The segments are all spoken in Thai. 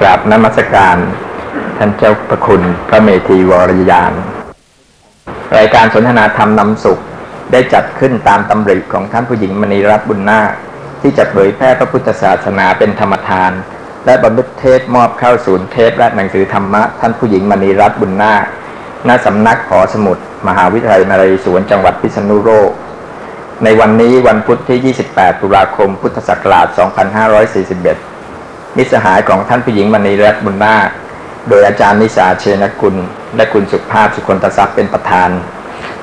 กราบนมัสการ ท่านเจ้าประคุณพระเมธีวรยาน รายการสนทนาธรรมนำสุขได้จัดขึ้นตามตำริของท่านผู้หญิงมณีรัตน์บุญนาคที่จะเผยแพร่พระพุทธศาสนาเป็นธรรมทาน และบรรลุเทศมอบเข้าศูนย์เทพและหนังสือธรรมะ ท่านผู้หญิงมณีรัตน์บุญนาคณสำนักหอสมุด มหาวิทยาลัยนเรศวรจังหวัดพิษณุโลกในวันนี้วันพุธที่ 28 ตุลาคม พุทธศักราช 2541 มิสหายของท่านผู้หญิงมณีรัตน์บุญนาคโดยอาจารย์นิสาเชนกุล และคุณสุภาพสุคนตทรัพย์เป็นประธาน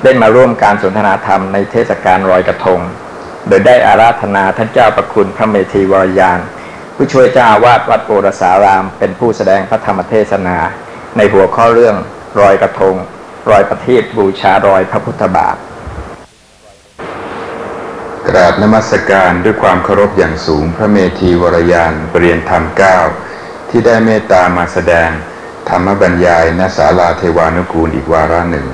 ได้มาร่วมการสนทนาธรรมในเทศกาลรอยกระทง โดยได้อาราธนาท่านเจ้าประคุณพระเมธีวรยาน ผู้ช่วยเจ้าวาสวัดโอรสาราม เป็นผู้แสดงพระธรรมเทศนา ในหัวข้อเรื่องรอยกระทง รอยประทีปบูชารอยพระพุทธบาท กราบนมัสการด้วยความเคารพอย่างสูงพระเมธีวรยานเปรริยนธรรมเก้าที่ได้เมตตามาแสดง ธรรมบรรยายณศาลาเทวานุกูลอีกวาระหนึ่ง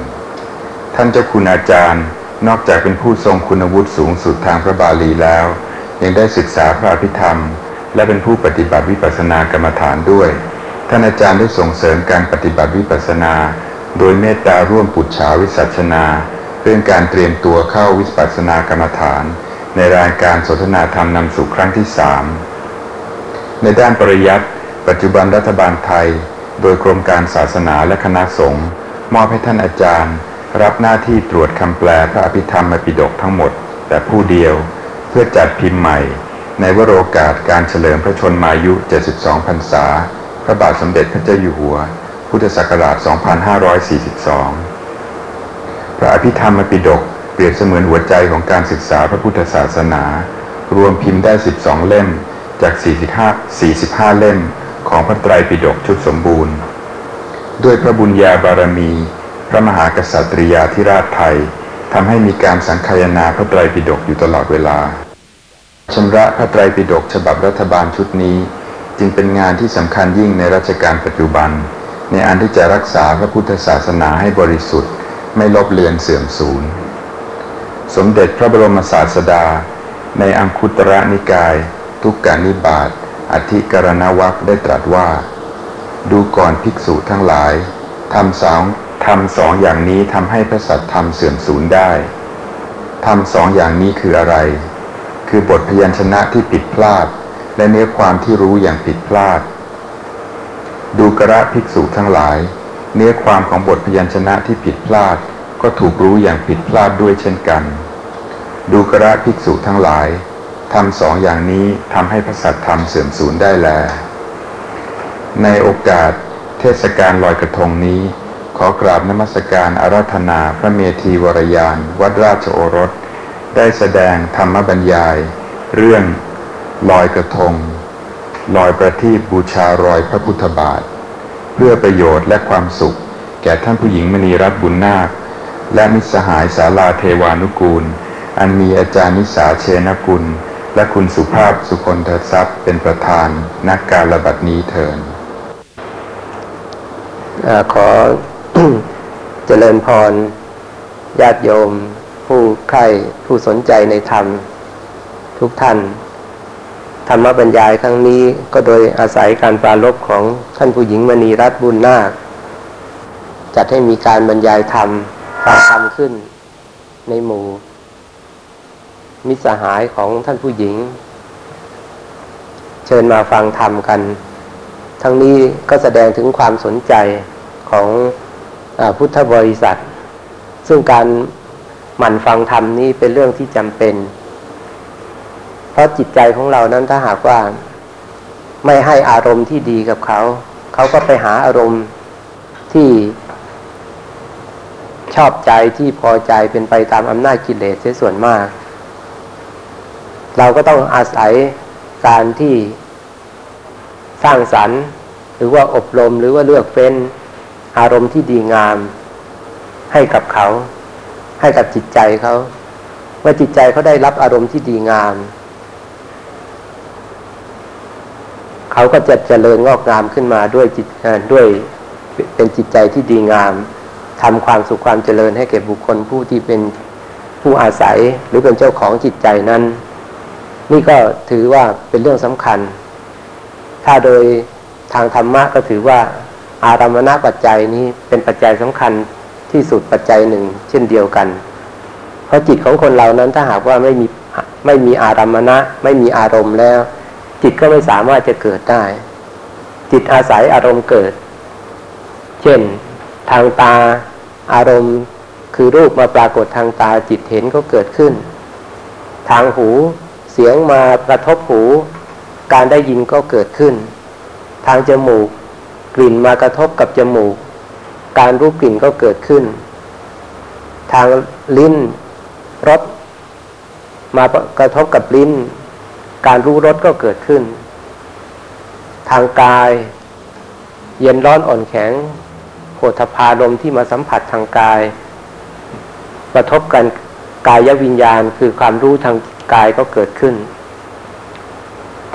ท่านเจ้าคุณอาจารย์นอกจากเป็นผู้ทรงคุณวุฒิสูงสุดทางพระบาลีแล้ว ยังได้ศึกษาพระอภิธรรม และเป็นผู้ปฏิบัติวิปัสสนากรรมฐานด้วย ท่านอาจารย์ได้ส่งเสริมการปฏิบัติวิปัสสนา โดยเมตตาร่วมปุจฉาวิสัชนา รื่องการเตรียมตัวเข้าวิปัสสนากรรมฐาน ในรายการสนทนาธรรมนำสู่ครั้งที่สามในด้านปริยัติปัจจุบันรัฐบาลไทย โดยกรมการศาสนาและคณะสงฆ์มอบให้ท่านอาจารย์ รับหน้าที่ตรวจคำแปลพระอภิธรรมมปิฎกทั้งหมด แต่ผู้เดียวเพื่อจัดพิมพ์ใหม่ ในวโรกาสการเฉลิมพระชนมายุ 72 พรรษา พระบาทสมเด็จพระเจ้าอยู่หัว พุทธศักราช 2542 พระอภิธรรมปิฎกเปรียบเสมือนหัวใจของการศึกษาพระพุทธศาสนา รวมพิมพ์ได้ 12 เล่มจาก 45 45 เล่มของพระไตรปิฎกชุดสมบูรณ์ ด้วยพระบุญญาบารมี พระมหากษัตริยาธิราชไทยทำให้มีการสังคายนาพระไตรปิฎกอยู่ตลอดเวลาชำระพระไตรปิฎกฉบับรัฐบาลชุดนี้ จึงเป็นงานที่สำคัญยิ่งในรัชกาลปัจจุบัน ในอันที่จะรักษาพระพุทธศาสนาให้บริสุทธิ์ ไม่ลบเลือนเสื่อมสูญ สมเด็จพระบรมศาสดา ในอังคุตระนิกาย ทุกกานิบาตอธิกรณวักได้ตรัสว่า ดูก่อนภิกษุทั้งหลายทำสองทำสองอย่างนี้ทำให้พระสัตธรรมเสื่อมสูญได้ทำสองอย่างนี้คืออะไร คือบทพยัญชนะที่ผิดพลาด และเนื้อความที่รู้อย่างผิดพลาด ดูกระภิกษุทั้งหลาย เนื้อความของบทพยัญชนะที่ผิดพลาด ก็ถูกรู้อย่างผิดพลาดด้วยเช่นกัน ดูกระภิกษุทั้งหลายทำสองอย่างนี้ทำให้พระสัตธรรมเสื่อมสูญได้แล ในโอกาสเทศกาลลอยกระทงนี้ ขอกราบนมัสการอาราธนาพระเมธีวรยาน วัดราชโอรส ได้แสดงธรรมบรรยาย เรื่องลอยกระทง ลอยประทีปบูชารอยพระพุทธบาท พื่อประโยชน์และความสุข แก่ท่านผู้หญิงมณีรัตน์บุญนาค และมิสหายสาลาเทวานุกูล อันมีอาจารย์นิสาเชนกุล และคุณสุภาพสุคนททรัพย์เป็นประธานนักการระบัดนี้เถินอขอเจริญพร ญาติโยม ผู้ใคร่ผู้สนใจในธรรม ทุกท่าน ธรรมบรรยายครั้งนี้ก็โดยอาศัยการปรารบของท่านผู้หญิงมณีรัตน์บุญนาค จัดให้มีการบรรยายธรรมฟังธรรมขึ้นในหมู่ มิตรสหายของท่านผู้หญิง เชิญมาฟังธรรมกัน ทั้งนี้ก็แสดงถึงความสนใจของอพุทธบริษัท ซึ่งการหมั่นฟังธรรมนี้เป็นเรื่องที่จำเป็น ราะจิตใจของเรานั้นถ้าหากว่าไม่ให้อารมณ์ที่ดีกับเขา เขาก็ไปหาอารมณ์ที่ชอบใจที่พอใจเป็นไปตามอำนาจกิเลสเสียส่วนมาก เราก็ต้องอาศัยการที่สร้างสรรค์ หรือว่าอบรมหรือว่าเลือกเฟ้น อารมณ์ที่ดีงาม ให้กับเขา ให้กับจิตใจเขาเมื่อจิตใจเขาได้รับอารมณ์ที่ดีงาม เขาก็จะเจริญงอกงามขึ้นมาด้วยจิตด้วยเป็นจิตใจที่ดีงามทำความสุขความเจริญให้แก่บุคคลผู้ที่เป็นผู้อาศัยหรือเป็นเจ้าของจิตใจนั้น นี่ก็ถือว่าเป็นเรื่องสำคัญ ถ้าโดยทางธรรมะก็ถือว่าอารามณปัจจัยนี้เป็นปัจจัยสำคัญที่สุดปัจจัยหนึ่ง เช่นเดียวกัน เพราะจิตของคนเรานั้นถ้าหากว่าไม่มีไม่มีอารามณะไม่มีอารมณ์แล้ว จิตก็ไม่สามารถจะเกิดได้ จิตอาศัยอารมณ์เกิด เช่น ทางตาอารมณ์คือรูปมาปรากฏทางตาจิตเห็นก็เกิดขึ้น ทางหูเสียงมากระทบหู การได้ยินก็เกิดขึ้น ทางจมูก กลิ่นมากระทบกับจมูก การรู้กลิ่นก็เกิดขึ้น ทางลิ้นรสมากระทบกับลิ้น การรู้รสก็เกิดขึ้น ทางกาย เย็นร้อนอ่อนแข็งโผฏฐารมที่มาสัมผัสทางกาย กระทบกันกายวิญญาณคือความรู้ทางกายก็เกิดขึ้น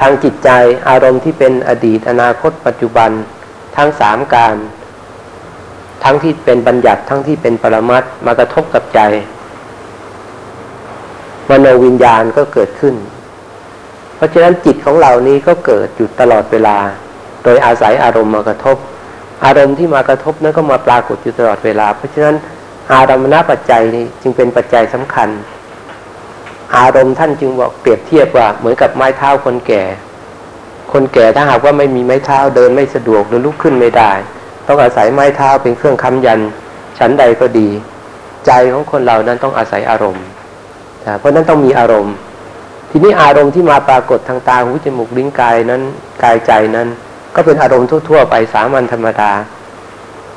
ทางจิตใจอารมณ์ที่เป็นอดีตอนาคตปัจจุบันทั้งสามการ ทั้งที่เป็นบัญญัติทั้งที่เป็นปรมัตมากระทบกับใจ มโนวิญญาณก็เกิดขึ้น ราะฉะนั้นจิตของเรานี้ก็เกิดอยู่ตลอดเวลา โดยอาศัยอารมณ์มากระทบ อารมณ์ที่มากระทบนั้นก็มาปรากฏอยู่ตลอดเวลา เพราะฉะนั้นอารมณปัจจัยนี้จึงเป็นปัจจัยสำคัญ อารมณ์ท่านจึงบอกเปรียบเทียบว่าเหมือนกับไม้เท้าคนแก่ คนแก่ถ้าหากว่าไม่มีไม้เท้าเดินไม่สะดวกหรือลุกขึ้นไม่ได้ ต้องอาศัยไม้เท้าเป็นเครื่องค้ำยันชั้นใดก็ดี ใจของคนเรานั้นต้องอาศัยอารมณ์เพราะนั้นต้องมีอารมณ์ ทีนี้อารมณ์ที่มาปรากฏทางตาหูจมูกลิ้นกายนั้นกายใจนั้น ก็เป็นอารมณ์ทั่ว ๆ ไปสามัญธรรมดา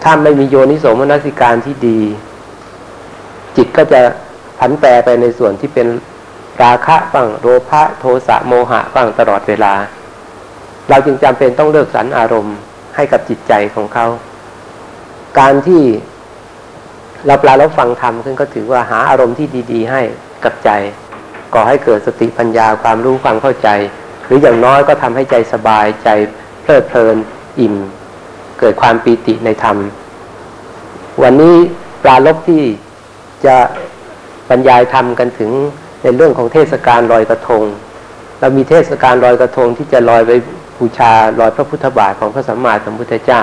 ถ้าไม่มีโยนิโสมนสิการที่ดี จิตก็จะผันแปรไปในส่วนที่เป็นราคะบ้างโลภะโทสะโมหะบ้างตลอดเวลา เราจึงจำเป็นต้องเลิกสรรอารมณ์ให้กับจิตใจของเขา การที่เราปลาเราฟังธรรมขึ้นก็ถือว่าหาอารมณ์ที่ดี ๆ ให้กับใจ ก่อให้เกิดสติปัญญาความรู้ความเข้าใจ หรืออย่างน้อยก็ทำให้ใจสบายใจเพลิดเพลินอิ่ม เกิดความปีติในธรรม วันนี้ปลาลบที่จะบรรยายธรรมกันถึงในเรื่องของเทศกาลลอยกระทง เรามีเทศกาลลอยกระทงที่จะลอยไปบูชาลอยพระพุทธบาทของพระสัมมาสัมพุทธเจ้า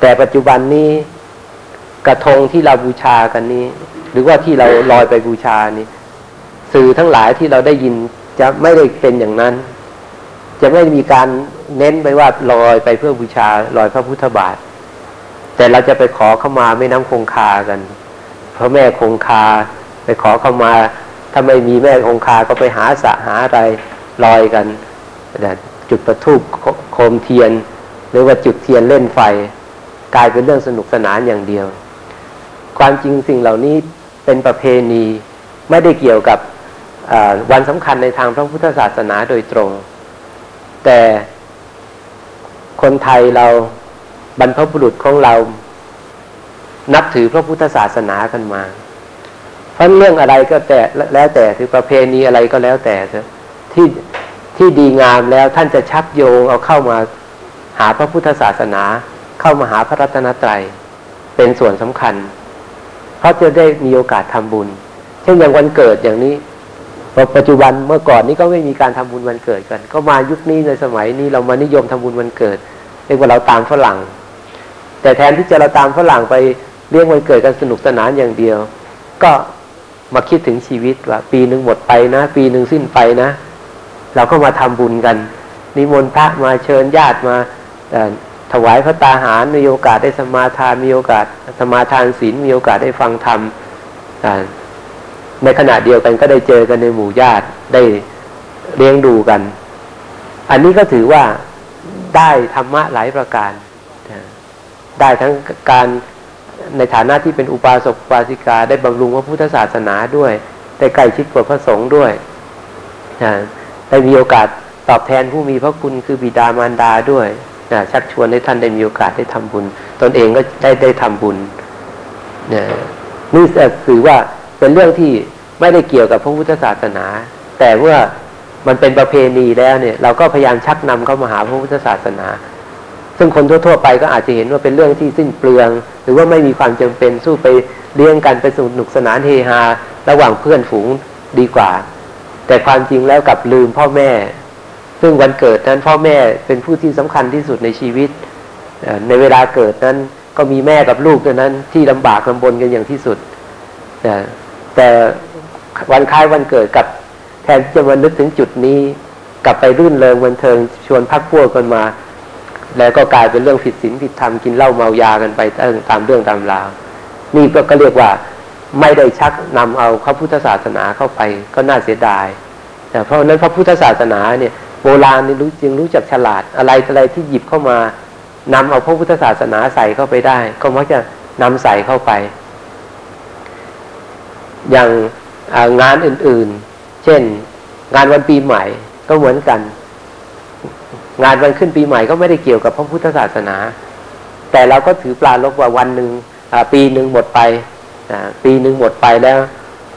แต่ปัจจุบันนี้กระทงที่เราบูชากันนี้ หรือว่าที่เราลอยไปบูชานี้ สื่อทั้งหลายที่เราได้ยินจะไม่ได้เป็นอย่างนั้น จะไม่มีการเน้นไปว่าลอยไปเพื่อบูชาลอยพระพุทธบาท แต่เราจะไปขอเข้ามาไม่น้ำคงคากันพระแม่คงคา ไปขอเข้ามาถ้าไม่มีแม่คงคาก็ไปหาสะหาอะไรลอยกันแต่จุดประทุบโคมเทียน หรือว่าจุดเทียนเล่นไฟ กลายเป็นเรื่องสนุกสนานอย่างเดียว ความจริงสิ่งเหล่านี้เป็นประเพณีไม่ได้เกี่ยวกับ วันสำคัญในทางพระพุทธศาสนาโดยตรง แต่คนไทยเราบรรพบุรุษของเรา นับถือพระพุทธศาสนากันมาเพราะเรื่องอะไรก็แต่แล้วแต่ถือประเพณีอะไรก็แล้วแต่ที่ที่ดีงามแล้วท่านจะชักโยงเอาเข้ามาหาพระพุทธศาสนา เข้ามาหาพระรัตนตรัยเป็นส่วนสำคัญ เพราะจะได้มีโอกาสทำบุญ เช่นอย่างวันเกิดอย่างนี้ ปัจจุบันเมื่อก่อนนี้ก็ไม่มีการทำบุญวันเกิดกัน ก็มายุคนี้ในสมัยนี้เรามานิยมทำบุญวันเกิดเรียกว่าเราตามฝรั่ง แต่แทนที่จะเราตามฝรั่งไปเรียกวันเกิดกันสนุกสนานอย่างเดียว ก็มาคิดถึงชีวิตว่า ปีหนึ่งหมดไปนะ ปีหนึ่งสิ้นไปนะ เราก็มาทำบุญกัน นิมนต์พระมาเชิญญาติมาถวายพระตาหารมีโอกาสได้สมาทานมีโอกาสสมาทานศีลมีโอกาสได้ฟังธรรม ในขณะเดียวกันก็ได้เจอกันในหมู่ญาติได้เลี้ยงดูกัน อันนี้ก็ถือว่าได้ธรรมะหลายประการ ได้ทั้งการในฐานะที่เป็นอุบาสกอุบาสิกา ได้บำรุงพระพุทธศาสนาด้วย ได้ใกล้ชิดกับพระสงฆ์ด้วย ได้มีโอกาสตอบแทนผู้มีพระคุณคือบิดามารดาด้วยชักชวนให้ท่านได้มีโอกาสได้ทำบุญ ตนเองก็ได้ได้ทำบุญนี่ถือว่า เป็นเรื่องที่ไม่ได้เกี่ยวกับพระพุทธศาสนา แต่เมื่อมันเป็นประเพณีแล้วเนี่ย เราก็พยายามชักนำเข้ามาหาพระพุทธศาสนา ซึ่งคนทั่วๆไปก็อาจจะเห็นว่าเป็นเรื่องที่สิ้นเปลือง หรือว่าไม่มีความจำเป็นสู้ไปเลี้ยงกันไปสนุกสนานเฮฮา ระหว่างเพื่อนฝูงดีกว่า แต่ความจริงแล้วกับลืมพ่อแม่ ซึ่งวันเกิดนั้นพ่อแม่เป็นผู้ที่สำคัญที่สุดในชีวิต ในเวลาเกิดนั้นก็มีแม่กับลูกเท่านั้นที่ลำบากลำบนกันอย่างที่สุด แต่วันคล้ายวันเกิดกับแทนที่จะมานึกถึงจุดนี้ กลับไปรื่นเริงบันเทิงชวนพักพวกกันมา แล้วก็กลายเป็นเรื่องผิดศีลผิดธรรมกินเหล้าเมายากันไปตามเรื่องตามราวนี่ก็เรียกว่าไม่ได้ชักนำเอาพระพุทธศาสนาเข้าไปก็น่าเสียดายแต่เพราะนั้นพระพุทธศาสนาเนี่ยโบราณนี่รู้จึงรู้จักฉลาดอะไรอะไรที่หยิบเข้ามานำเอาพระพุทธศาสนาใส่เข้าไปได้ ก็มักจะนำใส่เข้าไป อย่างงานอื่นๆ เช่น งานวันปีใหม่ก็เหมือนกัน งานวันขึ้นปีใหม่ก็ไม่ได้เกี่ยวกับพระพุทธศาสนา แต่เราก็ถือปลาลบว่าวันหนึ่งปีหนึ่งหมดไปปีหนึ่งหมดไปแล้ว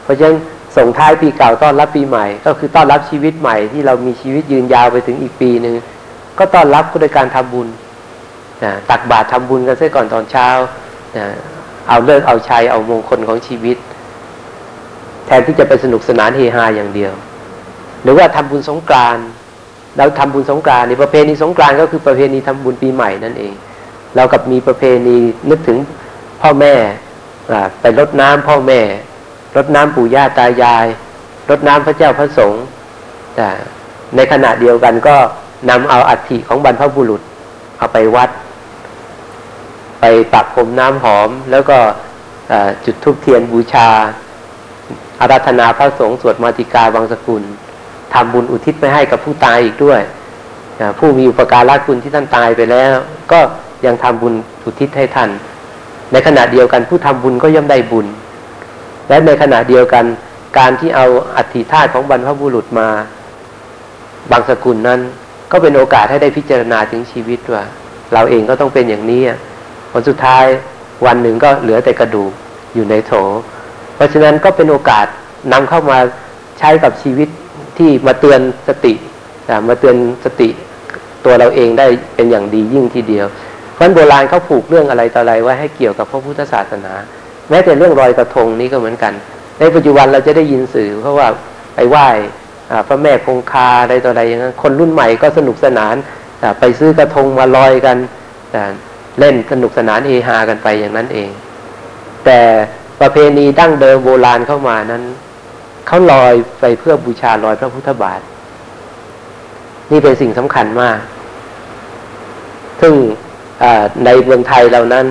เพราะฉะนั้นส่งท้ายปีเก่าต้อนรับปีใหม่ ก็คือต้อนรับชีวิตใหม่ที่เรามีชีวิตยืนยาวไปถึงอีกปีหนึ่งก็ต้อนรับก็โดยการทำบุญตักบาตรทำบุญกันเสียก่อนตอนเช้าเอาเลิกเอาชัยเอามงคลของชีวิต แทนที่จะไปสนุกสนานเฮฮาอย่างเดียว หรือว่าทำบุญสงกรานเราทำบุญสงกรานในประเพณีสงกรานก็คือประเพณีทำบุญปีใหม่นั่นเอง เรากับมีประเพณีนึกถึงพ่อแม่ไปรดน้ำพ่อแม่รดน้ำปู่ย่าตายายรดน้ำพระเจ้าพระสงฆ์ในขณะเดียวกันก็นำเอาอัฐิของบรรพบุรุษ เอาไปวัด ไปปักพรมน้ำหอม แล้วก็จุดธูปเทียนบูชา อาราธนาพระสงฆ์สวดมาติกาบางสกุลทำบุญอุทิศไปให้กับผู้ตายอีกด้วย ผู้มีอุปการะคุณที่ท่านตายไปแล้ว ก็ยังทำบุญอุทิศให้ท่าน ในขณะเดียวกันผู้ทำบุญก็ย่อมได้บุญ และในขณะเดียวกันการที่เอาอัฐิธาตุของบรรพบุรุษมา บางสกุลนั้น ก็เป็นโอกาสให้ได้พิจารณาถึงชีวิตว่า เราเองก็ต้องเป็นอย่างนี้ผลสุดท้ายวันหนึ่งก็เหลือแต่กระดูกอยู่ในโถ เพราะฉะนั้นก็เป็นโอกาสนำเข้ามาใช้กับชีวิตที่มาเตือนสติมาเตือนสติตัวเราเองได้เป็นอย่างดียิ่งทีเดียว เพราะฉะนั้นโบราณเขาผูกเรื่องอะไรต่ออะไรไว้ให้เกี่ยวกับพระพุทธศาสนา แม้แต่เรื่องรอยกระทงนี้ก็เหมือนกัน ในปัจจุบันเราจะได้ยินสื่อ เพราะว่าไปไหว้อ่าพระแม่คงคาอะไรต่ออะไรอย่างนั้นคนรุ่นใหม่ก็สนุกสนานไปซื้อกระทงมาลอยกันเล่นสนุกสนานเฮฮากันไปอย่างนั้นเอง แต่ ประเพณีดั้งเดิมโบราณเข้ามานั้นเขาลอยไปเพื่อบูชารอยพระพุทธบาท นี่เป็นสิ่งสำคัญมาก ซึ่งในเมืองไทยเรานั้น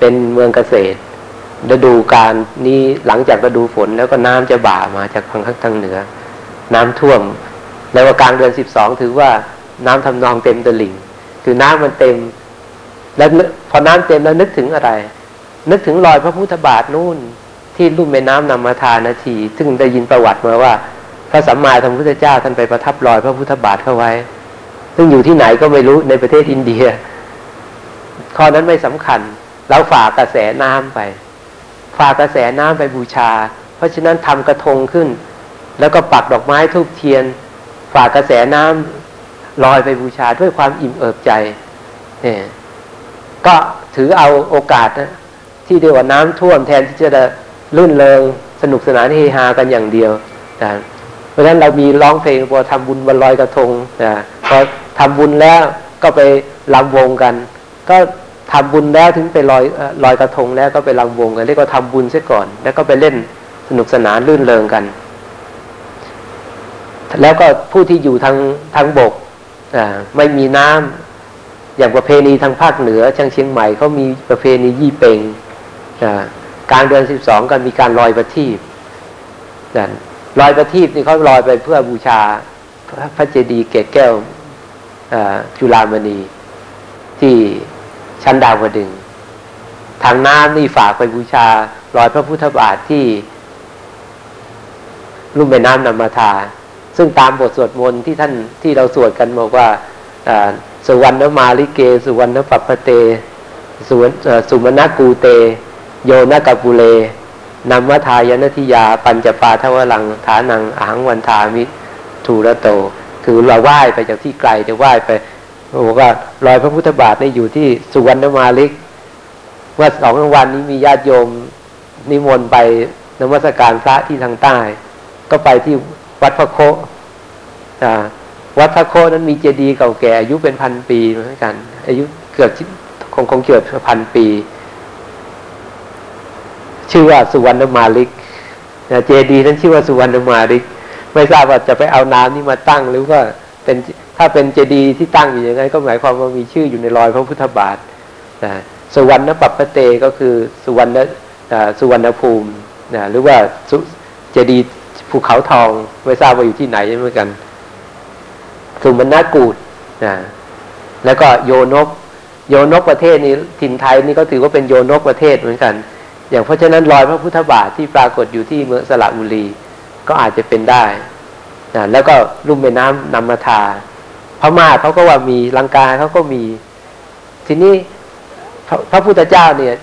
เป็นเมืองเกษตรฤดูการนี้หลังจากฤดูฝนแล้วก็น้ำจะบ่ามาจากทางทางเหนือ น้ำท่วม แล้วว่ากลางเดือนสิบสองถือว่าน้ำทำนองเต็มตลิ่ง คือน้ำมันเต็ม แล้วพอน้ำเต็มแล้วนึกถึงอะไร นึกถึงรอยพระพุทธบาทนู่น ที่ลุ่มแม่น้ำนำมาทานาที ซึ่งได้ยินประวัติมาว่า พระสัมมาสัมพุทธเจ้าท่านไปประทับรอยพระพุทธบาทเข้าไว้ ซึ่งอยู่ที่ไหนก็ไม่รู้ในประเทศอินเดีย ข้อนั้นไม่สำคัญ เราฝากกระแสน้ำไป ฝากกระแสน้ำไปบูชา เพราะฉะนั้นทำกระทงขึ้น แล้วก็ปักดอกไม้ทูบเทียน ฝากกระแสน้ำลอยไปบูชาด้วยความอิ่มเอิบใจเนี่ยก็ถือเอาโอกาสนะ ที่เรียกว่าน้ำท่วมแทนที่จะลื่นเริงสนุกสนานเฮฮากันอย่างเดียวนะเพราะฉะนั้นเรามีร้องเพลงพอทำบุญวันลอยกระทงนะพอทำบุญแล้วก็ไปลำวงกัน ก็ทำบุญแล้วถึงไปลอยลอยกระทงแล้วก็ไปลำวงกันเรียกว่าทำบุญเสียก่อน แล้วก็ไปเล่นสนุกสนานลื่นเริงกัน แล้วก็ผู้ที่อยู่ทางทางบกไม่มีน้ำอย่างประเพณีทางภาคเหนือเชียงเชียงใหม่เขามีประเพณียี่เปง กางเดือนสิบสองกันมีการลอยประทีปลอยประทีปนี่เขาลอยไปเพื่อบูชาพระเจดีย์เกศแก้วจุฬามณีที่ชั้นดาวดึงส์ทางน้ำนี่ฝากไปบูชา รอยพระพุทธบาทที่ลุ่มแม่น้ำนำมาทา ซึ่งตามบทสวดมนต์ที่ท่านที่เราสวดกันบอกว่าสุวรรณมาลิเก สุวรรณปัปปเตสุวรรณสุมาณกูเต โยนกปุเลนำวัทายนทิยา ปัญจปาทวลังฐานังอาหังวันทามิทูระโต คือเราไหว้ไปจากที่ไกลจะไหว้ไปบอกว่ารอยพระพุทธบาทนี่อยู่ที่สุวรรณมาลิกเมื่อสองวันนี้มีญาติโยมนิมนต์ไปนมัสการพระที่ทางใต้ ก็ไปที่วัดพระโคอวัดพระโคนั้นมีเจดีย์เก่าแก่อายุเป็นพันปีเหมือนกัน อายุเกือบคงคงเกือบพันปี ชื่อว่าสุวรรณมาลิกเจดีนั้นชื่อว่าสุวรรณมาลิก ไม่ทราบว่าจะไปเอาน้ำนี่มาตั้งหรือว่าเป็นถ้าเป็นเจดีที่ตั้งอยู่อย่างไรก็หมายความว่ามีชื่ออยู่ในรอยพระพุทธบาทนะสุวรรณปัปปะเตก็คือสุวรรณสุวรรณภูมินะหรือว่าเจดีภูเขาทองไม่ทราบว่าอยู่ที่ไหนเหมือนกัน สุมนากูดนะแล้วก็โยนกโยนกประเทศนี้ถิ่นไทยนี่ก็ถือว่าเป็นโยนกประเทศเหมือนกัน อย่างเพราะฉะนั้นรอยพระพุทธบาทที่ปรากฏอยู่ที่เมืองสระบุรีก็อาจจะเป็นได้นะแล้วก็ลุ่มแม่น้ำนำมาทาพม่าเขาก็ว่ามีลังกาเขาก็มี ทีนี้พระพระพุทธเจ้าเนี่ย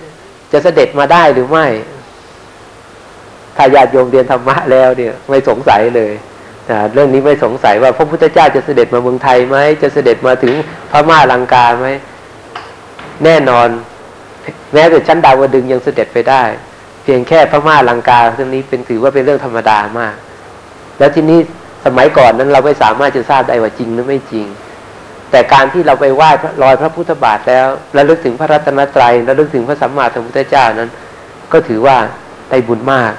จะเสด็จมาได้หรือไม่ถ้าญาติโยมเรียนธรรมะแล้วเนี่ยไม่สงสัยเลยนะเรื่องนี้ไม่สงสัยว่าพระพุทธเจ้าจะเสด็จมาเมืองไทยไหมจะเสด็จมาถึงพม่าลังกาไหมแน่นอน แม้แต่ชั้นดาวดึงยังเสด็จไปได้ เพียงแค่พม่าลังกาเรื่องนี้เป็นถือว่าเป็นเรื่องธรรมดามาก แล้วที่นี้สมัยก่อนนั้นเราไม่สามารถจะทราบได้ว่าจริงหรือไม่จริง แต่การที่เราไปไหว้รอยพระพุทธบาทแล้วและลึกถึงพระรัตนตรัยและลึกถึงพระสัมมาสัมพุทธเจ้านั้น ก็ถือว่าได้บุญมาก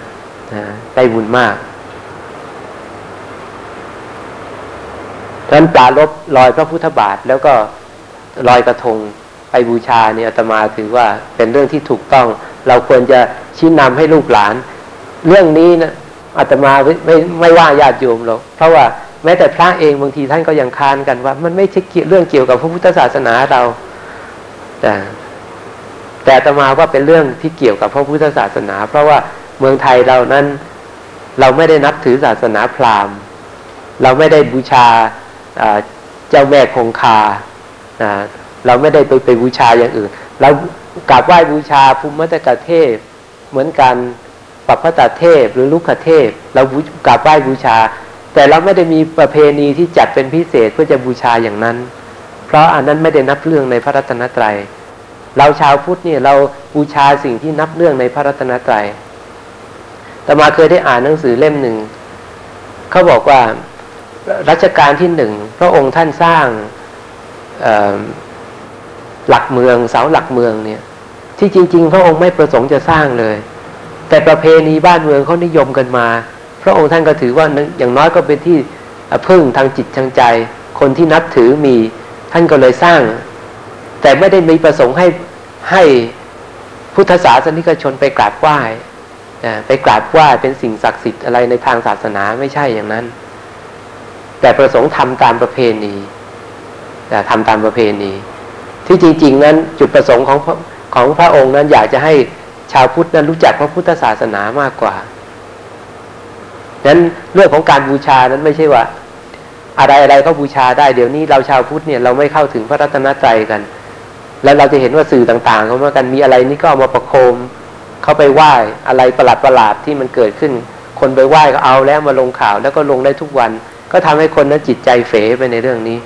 นะได้บุญมากดังนั้นปลารบรอยพระพุทธบาทแล้วก็รอยกระทง ไปบูชาเนี่ยอาตมาถือว่าเป็นเรื่องที่ถูกต้อง เราควรจะชี้นำให้ลูกหลาน เรื่องนี้นะอาตมาไม่ไม่ไม่ว่าญาติโยมหรอกเพราะว่าแม้แต่พระเองบางทีท่านก็ยังค้านกันว่า มันไม่ใช่เกี่ยวเรื่องเกี่ยวกับพระพุทธศาสนาเราแต่แต่อาตมาว่าเป็นเรื่องที่เกี่ยวกับพระพุทธศาสนา เพราะว่าเมืองไทยเรานั้นเราไม่ได้นับถือศาสนาพราหมณ์ เราไม่ได้บูชาเจ้าแม่คงคาอ่า เราไม่ได้ไปไปบูชาอย่างอื่นเรากราบไหว้บูชาภูมิมัตกเทพ เหมือนกันปัปพตเทพหรือลุกขเทพ เราบูกราบไหว้บูชา แต่เราไม่ได้มีประเพณีที่จัดเป็นพิเศษเพื่อจะบูชาอย่างนั้น เพราะอันนั้นไม่ได้นับเรื่องในพระรัตนตรัย เราชาวพุทธเนี่ยเราบูชาสิ่งที่นับเรื่องในพระรัตนตรัยแต่มาเคยได้อ่านหนังสือเล่มหนึ่งเขาบอกว่ารัชกาลที่หนึ่งพระองค์ท่านสร้างอ หลักเมืองเสาหลักเมืองเนี่ย ที่จริง ๆ พระองค์ไม่ประสงค์จะสร้างเลย แต่ประเพณีบ้านเมืองเขานิยมกันมา พระองค์ท่านก็ถือว่าอย่างน้อยก็เป็นที่พึ่งทางจิตทางใจ คนที่นับถือมีท่านก็เลยสร้าง แต่ไม่ได้มีประสงค์ให้ให้พุทธศาสนิกชนไปกราบไหว้ไปกราบไหว้เป็นสิ่งศักดิ์สิทธิ์อะไรในทางศาสนาไม่ใช่อย่างนั้น แต่ประสงค์ทำตามประเพณีแต่ทำตามประเพณี ที่จริง ๆ นั้นจุดประสงค์ของของพระองค์นั้นอยากจะให้ชาวพุทธนั้นรู้จักพระพุทธศาสนามากกว่าดังนั้นเรื่องของการบูชานั้นไม่ใช่ว่า อะไรอะไรก็บูชาได้เดี๋ยวนี้เราชาวพุทธเนี่ยเราไม่เข้าถึงพระรัตนตรัยกัน แล้วเราจะเห็นว่าสื่อต่างๆเขามากันมีอะไรนี่ก็เอามาประโคมเข้าไปไหว้อะไรประหลาดประหลาดๆที่มันเกิดขึ้น คนไปไหว้ก็เอาแล้วมาลงข่าวแล้วก็ลงได้ทุกวัน ก็ทำให้คนนั้นจิตใจเฝไปในเรื่องนี้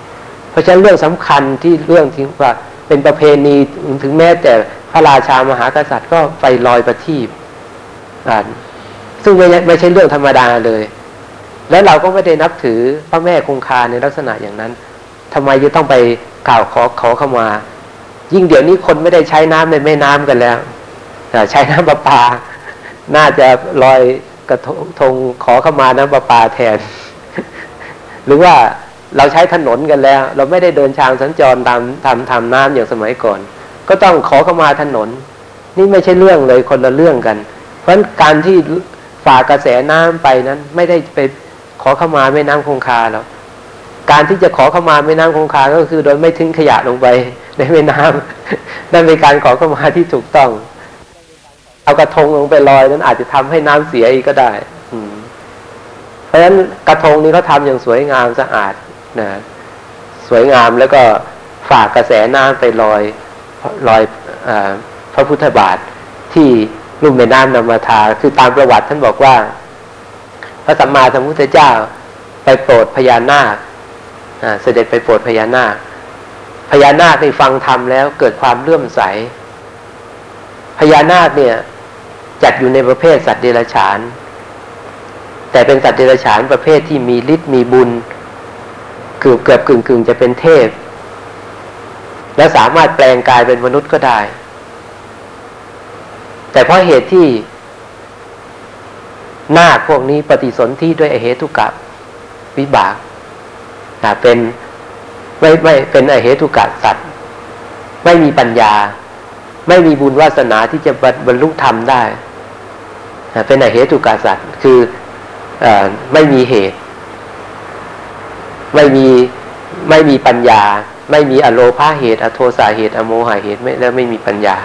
เพราะฉะนั้นเรื่องสำคัญที่เรื่องที่ว่า เป็นประเพณีถึงแม้แต่พระราชามหากษัตริย์ก็ไฟลอยประทีปซึ่งไม่ใช่ไม่ใช่เรื่องธรรมดาเลย และเราก็ไม่ได้นับถือพระแม่คงคาในลักษณะอย่างนั้นทำไมจะต้องไปกล่าวขอขอเข้ามา ยิ่งเดี๋ยวนี้คนไม่ได้ใช้น้ำในแม่น้ำกันแล้วแต่ใช้น้ำประปา น่าจะลอยกระทงขอเข้ามาน้ำประปาแทน หรือว่า เราใช้ถนนกันแล้ว เราไม่ได้เดินทางสัญจรตามทำทำน้ำอย่างสมัยก่อน ก็ต้องขอเข้ามาถนน นี่ไม่ใช่เรื่องเลยคนละเรื่องกัน เพราะการที่ฝ่ากระแสน้ำไปนั้น ไม่ได้ไปขอเข้ามาแม่น้ำคงคาหรอกการที่จะขอเข้ามาแม่น้ำคงคาก็คือ โดยไม่ทิ้งขยะลงไปในแม่น้ำนั่นเป็นการขอเข้ามาที่ถูกต้องเอากระทงลงไปลอยนั้นอาจจะทำให้น้ำเสียอีกก็ได้ อืเพราะฉะนั้นกระทงนี้เขาทำอย่างสวยงามสะอาด นะสวยงามแล้วก็ฝากกระแสน้ำไปลอยลอยอพระพุทธบาทที่ลุ่มแม่น้ำนำมาทาคือตามประวัติท่านบอกว่า พระสัมมาสัมพุทธเจ้าไปโปรดพญานาคเสด็จไปโปรดพญานาค พญานาคได้ฟังธรรมแล้วเกิดความเลื่อมใส พญานาคเนี่ยจัดอยู่ในประเภทสัตว์เดรัจฉาน แต่เป็นสัตว์เดรัจฉานประเภทที่มีฤทธิ์มีบุญ เกือบเกือบกึ่งกึ่งจะเป็นเทพ และสามารถแปลงกายเป็นมนุษย์ก็ได้ แต่เพราะเหตุที่นาคพวกนี้ปฏิสนธิด้วยอเหตุกะวิบากเป็นไม่ไม่เป็นอเหตุกะสัตว์ ไม่มีปัญญา ไม่มีบุญวาสนาที่จะบรรลุธรรมได้ เป็นอเหตุกะสัตว์ คืออไม่มีเหตุ ไม่มีไม่มีปัญญา ไม่มีอโลภาเหตุ อโทสาเหตุ อโมหะเหตุไม่แล้วไม่มีปัญญา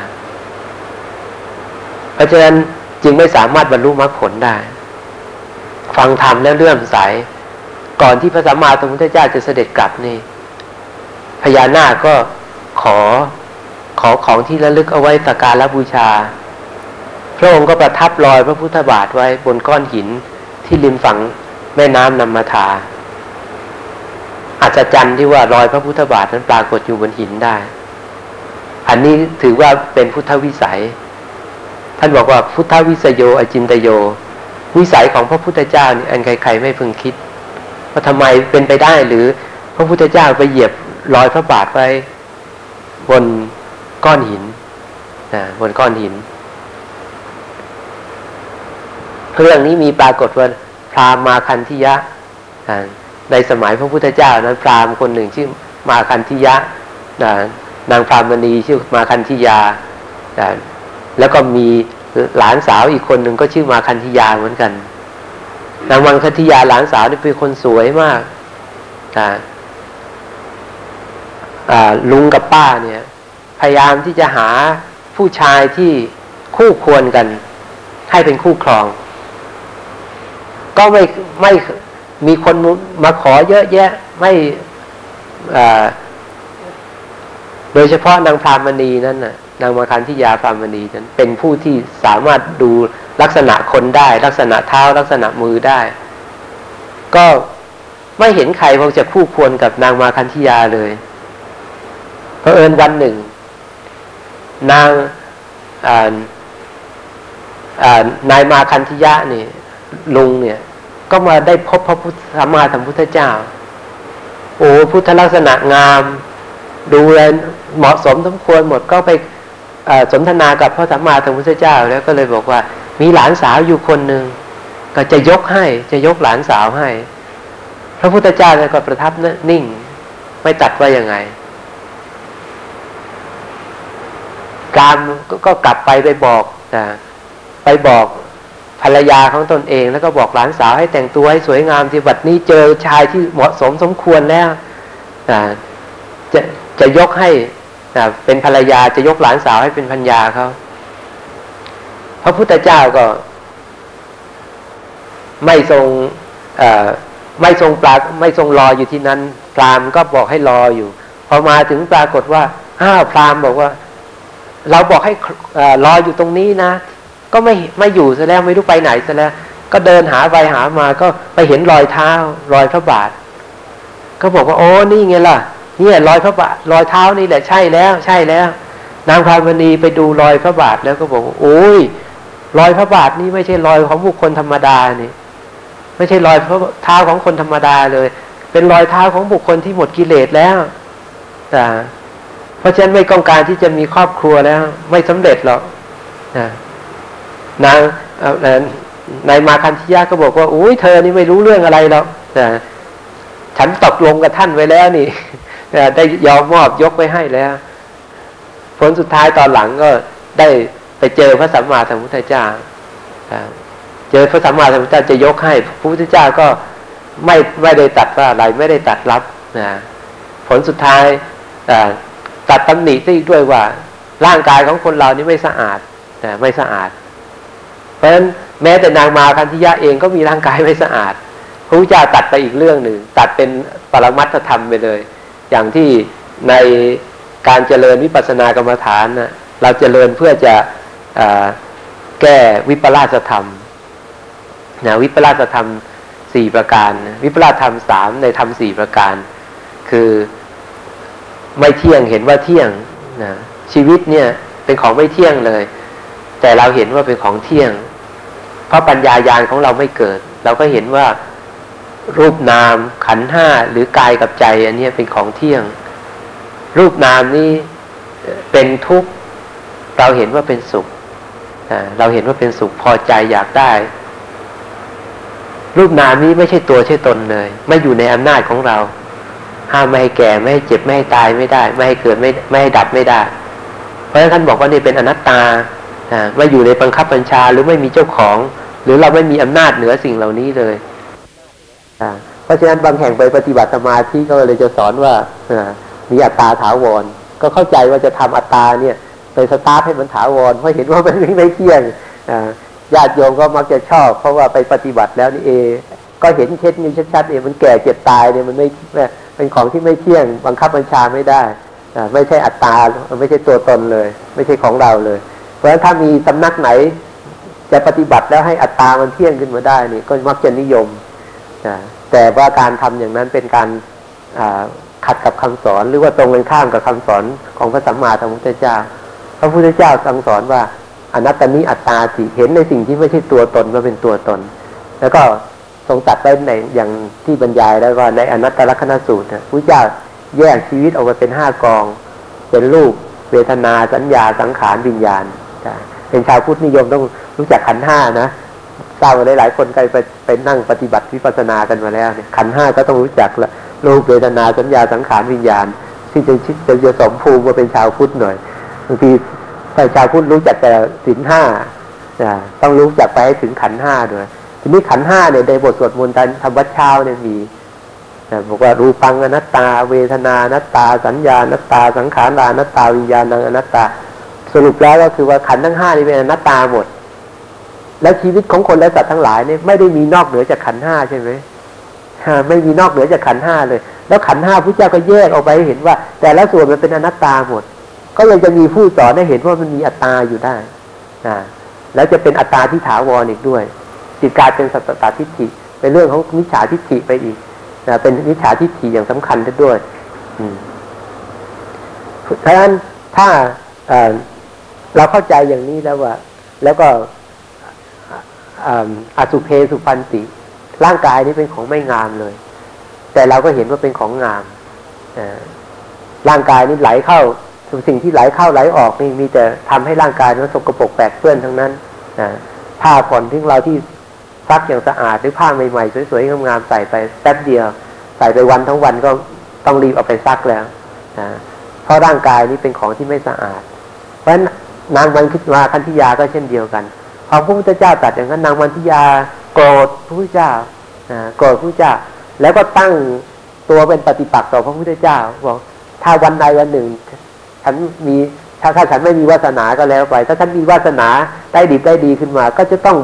เพราะฉะนั้นจึงไม่สามารถบรรลุมรรคผลได้ ฟังธรรมแล้วเลื่อมใส ก่อนที่พระสัมมาสัมพุทธเจ้าจะเสด็จกลับนี่พญานาคก็ขอขอของที่ระลึกเอาไว้สักการะบูชา พระองค์ก็ประทับรอยพระพุทธบาทไว้บนก้อนหินที่ริมฝั่งแม่น้ำนำมาทา อัศจรรย์ที่ว่ารอยพระพุทธบาทนั้นปรากฏอยู่บนหินได้ อันนี้ถือว่าเป็นพุทธวิสัย ท่านบอกว่าพุทธวิสโยอจินตโย วิสัยของพระพุทธเจ้านี่อันใครๆไม่พึงคิดว่าทำไมเป็นไปได้หรือพระพุทธเจ้าไปเหยียบรอยพระบาทไว้บนก้อนหินนะบนก้อนหิน เรื่องนี้มีปรากฏว่าพราหมณ์มาคันธิยะ ในสมัยพระพุทธเจ้านั้นพราหมณ์คนหนึ่งชื่อมาคันธิยะนางพรามณีชื่อมาคันธิยาแล้วก็มีหลานสาวอีกคนหนึ่งก็ชื่อมาคันธิยาเหมือนกัน นางวังคันธิยาหลานสาวนี่เป็นคนสวยมากลุงกับป้าเนี่ย พยายามที่จะหาผู้ชายที่คู่ควรกัน ให้เป็นคู่ครอง ก็ไม่ไม่ มีคนมาขอเยอะแยะไม่โดยเฉพาะนางพรามณีนั้นน่ะนางมาคันที่ยาพรามณีนั้น เป็นผู้ที่สามารถดูลักษณะคนได้ ลักษณะเท้าลักษณะมือได้ ก็ไม่เห็นใครพอจะคู่ควรกับนางมาคันธิยาเลยเพอเอิญวันหนึ่ง นางนายมาคันธิยะนี่ลุงเนี่ย ก็มาได้พบพระพุทธสัมมาสัมพุทธเจ้า โอ้พุทธลักษณะงาม ดูแลเหมาะสมสมควรหมดก็ไปสนทนากับพระสัมมาสัมพุทธเจ้า แล้วก็เลยบอกว่า มีหลานสาวอยู่คนหนึ่งก็จะยกให้จะยกหลานสาวให้ พระพุทธเจ้าก็ประทับนิ่ง ไม่ตัดว่ายังไงการก็กลับไปไปบอกนะไปบอก ภรรยาของตนเอง แล้วก็บอกหลานสาวให้แต่งตัวให้สวยงามที่บัดนี้เจอชายที่เหมาะสมสมควรแล้วจะจะยกให้เป็นภรรยาจะยกหลานสาวให้เป็นพัญญาเขาพระพุทธเจ้าก็ ไม่ทรงไม่ทรงปลาไม่ทรงรออยู่ที่นั้น พราหมณ์ก็บอกให้รออยู่ พอมาถึงปรากฏว่าอ้าวพราหมณ์บอกว่า เราบอกให้รออยู่ตรงนี้นะ ก็ไม่ไม่อยู่ซะแล้วไม่รู้ไปไหนซะแล้ว ก็เดินหาไปหามาก็ไปเห็นรอยเท้ารอยพระบาท ก็บอกว่าโอ้นี่ไงล่ะเนี่ยรอยพระบาทรอยเท้านี่แหละใช่แล้ว ใช่แล้ว นางพามณีไปดูรอยพระบาทแล้วก็บอกโอ้ยรอยพระบาทนี่ไม่ใช่รอยของบุคคลธรรมดานี่ไม่ใช่รอยเท้าของคนธรรมดาเลย เป็นรอยเท้าของบุคคลที่หมดกิเลสแล้วแต่เพราะฉะนั้นไม่ต้องการที่จะมีครอบครัวแล้ว ไม่สำเร็จหรอกนะางนายมาคันธิยาก็บอกว่าอุ้ยเธอนี่ไม่รู้เรื่องอะไรหรอกแต่ฉันตกลงกับท่านไว้แล้วนี่ได้ยอมมอบยกไว้ให้แล้ว ผลสุดท้ายตอนหลังก็ได้ไปเจอพระสัมมาสัมพุทธเจ้าเจอพระสัมมาสัมพุทธเจ้าจะยกให้พระพุทธเจ้าก็ไม่ไม่ได้ตัดว่าอะไรไม่ได้ตัดรับนะผลสุดท้ายตัดตำหนิได้ด้วยว่า ร่างกายของคนเรานี่ไม่สะอาดนะไม่สะอาด เพราะฉะนั้นแม้แต่นางมาคันธิยะเองก็มีร่างกายไม่สะอาด พระพุทธเจ้าตัดไปอีกเรื่องหนึ่ง ตัดเป็นปรมัตถธรรมไปเลย อย่างที่ในการเจริญวิปัสสนากรรมฐานนะเราเจริญเพื่อจะแก้วิปลาสธรรมนะวิปลาสธรรมสี่ประการ วิปลาสธรรมสามในธรรมสี่ประการ คือไม่เที่ยงเห็นว่าเที่ยงนะชีวิตเนี่ยเป็นของไม่เที่ยงเลย แต่เราเห็นว่าเป็นของเที่ยง เพราะปัญญายาณของเราไม่เกิด เราก็เห็นว่ารูปนามขันห้าหรือกายกับใจ อันนี้เป็นของเที่ยง รูปนามนี้เอ่เป็นทุกข์เราเห็นว่าเป็นสุขเราเห็นว่าเป็นสุขพอใจอยากได้ รูปนามนี้ไม่ใช่ตัวใช่ตนเลย ไม่อยู่ในอำนาจของเรา ห้ามไม่ให้แก่ไม่ให้เจ็บไม่ให้ตายไม่ได้ ไม่ให้เกิดไม่ไม่ให้ดับไม่ได้ เพราะฉะนั้นท่านบอกว่านี่เป็นอนัตตา ไม่อยู่ในบังคับบัญชาหรือไม่มีเจ้าของ หรือเราไม่มีอำนาจเหนือสิ่งเหล่านี้เลยเพราะฉะนั้นบางแห่งไปปฏิบัติสมาธิก็เลยจะสอนว่าอมีอัตตาถาวร ก็เข้าใจว่าจะทำอัตตาเนี่ยไปสตาร์ทให้มันถาวรเพราะเห็นว่ามันไม่เที่ยงอญาติโยมก็มักจะชอบ เพราะว่าไปปฏิบัติแล้วนี่เอ ก็เห็นเช่นนี้ชัดๆเองมันแก่เจ็บตายเนี่ยมันไม่เป็นของที่ไม่เที่ยงบังคับบัญชาไม่ได้อไม่ใช่อัตตาไม่ใช่ตัวตนเลย ไม่ใช่ของเราเลย ราะฉะนั้นถ้ามีสำนักไหน จะปฏิบัติแล้วให้อัตตามันเที่ยงขึ้นมาได้นี่ก็มักจะนิยมแต่ว่าการทำอย่างนั้นเป็นการขัดกับคำสอน หรือว่าตรงกันข้ามกับคำสอนของพระสัมมาสัมพุทธเจ้า พระพุทธเจ้าทรงสอนว่าอนัตตนิอัตตาสิเห็นในสิ่งที่ไม่ใช่ตัวตนว่าเป็นตัวตน แล้วก็ทรงตัดไว้ในอย่างที่บรรยายได้วว่าในอนัตตลักนสูตรนะพระเจ้าแยกชีวิตออกมาเป็นห้ากอง เป็นรูป เวทนาสัญญาสังขารวิญญาณ เป็นชาวพุทธนิยมต้องรู้จักขันห้านะทราบว่าหลายๆคนเคยไปไปนั่งปฏิบัติวิปัสสนากันมาแล้วเนี่ยขันห้าก็ต้องรู้จักละรูปเวทนาสัญญาสังขารวิญญาณ ที่จะชิดจะจะสมภูมิว่าเป็นชาวพุทธหน่อยบางทีถ้าชาวพุทธรู้จักแต่ศีลห้าอ่าต้องรู้จักไปให้ถึงขันห้าด้วย ทีนี้ขันห้าเนี่ยในบทสวดมนต์ทำวัดเช้าเนี่ยมีบอกว่ารูปังอนัตตา เวทนานัตตา สัญญาอนัตตา สังขารานัตตาวิญญาณังอนัตตา สรุปแล้วก็คือว่าขันทั้งห้านี่เป็นอนัตตาหมด แล้วชีวิตของคนและสัตว์ทั้งหลายเนี่ยไม่ได้มีนอกเหนือจากขันห้าใช่ไหมไม่มีนอกเหนือจากขันห้าเลย แล้วขันห้าพระเจ้าก็แยกออกไปเห็นว่า แต่ละส่วนมันเป็นอนัตตาหมด ก็ยังจะมีผู้สอนให้เห็นว่ามันมีอัตตาอยู่ได้อ่าแล้วจะเป็นอัตตาที่ถาวรอีกด้วยจิตกลายเป็นสัตตตทิฏฐิเป็นเรื่องของมิจฉาทิฏฐิไปอีกนะเป็นมิจฉาทิฏฐิอย่างสำคัญด้วย อืมเพราะฉะนั้นถ้า เราเข้าใจอย่างนี้แล้วว่า แล้วก็อสุเพสุพันติ ร่างกายนี้เป็นของไม่งามเลย แต่เราก็เห็นว่าเป็นของงามร่างกายนี้ไหลเข้าสิ่งที่ไหลเข้าไหลออกนี่มีแต่ทำให้ร่างกายนั้นสกปรกแปดเปื้อนทั้งนั้นผ้าผ่อนที่เราที่ซักอย่างสะอาดหรือผ้าใหม่ๆสวยๆงามๆใส่ไปแป๊บเดียว ใส่ไปวันทั้งวันก็ต้องรีบเอาไปซักแล้วนะเพราะร่างกายนี้เป็นของที่ไม่สะอาด เพราะฉะนั้น นางมันคิดมาคันธิยาก็เช่นเดียวกันพอพระพุทธเจ้าตรัดอย่างนั้นนางมันธิยาโกรธพระพุทธเจ้าโกรธพระพุทธเจ้า แล้วก็ตั้งตัวเป็นปฏิปักษ์ต่อพระพุทธเจ้าบอกถ้าวันใดวันหนึ่ง ฉันมีถ้าถ้าฉันไม่มีวาสนาก็แล้วไป ถ้าฉันมีวาสนาได้ดีได้ดีขึ้นมา ก็จะต้อง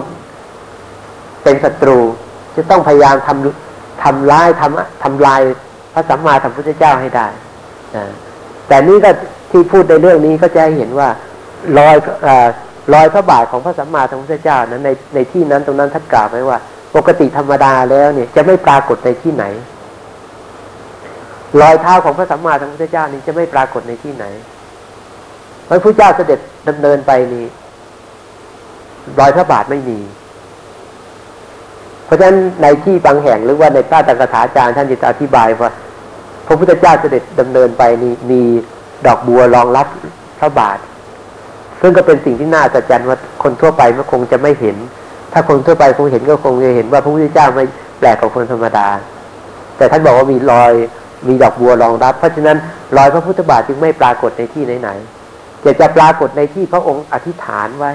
เป็นศัตรู จะต้องพยายามทำทำร้ายทำทำลายพระสัมมาสัมพุทธเจ้าให้ได้แต่นี่ก็ที่พูดในเรื่องนี้ก็จะเห็นว่า รอยเอ่อรอยพระบาทของพระสัมมาสัมพุทธเจ้านั้นในในที่นั้นตรงนั้นท่านกล่าวไว้ว่า ปกติธรรมดาแล้วเนี่ยจะไม่ปรากฏในที่ไหน รอยเท้าของพระสัมมาสัมพุทธเจ้านี้จะไม่ปรากฏในที่ไหนเพราะพระเจ้าเสด็จดำเนินไปนี่รอยพระบาทไม่มี เพราะฉะนั้นในที่บางแห่งหรือว่าในพระตักถาจารย์ท่านจะอธิบายว่า พระพุทธเจ้าเสด็จดำเนินไปนี่มีดอกบัวรองรับพระบาท ซึ่งก็เป็นสิ่งที่น่าจัดจันว่าคนทั่วไปมันคงจะไม่เห็น ถ้าคนทั่วไปคงเห็นก็คงจะเห็นว่าพระพุทธเจ้าไม่แปลกกว่าคนธรรมดา แต่ท่านบอกว่ามีรอยมีดอกบัวรองรับ เพราะฉะนั้นรอยพระพุทธบาทจึงไม่ปรากฏในที่ไหนๆจะจะปรากฏในที่พระองค์อธิษฐานไว้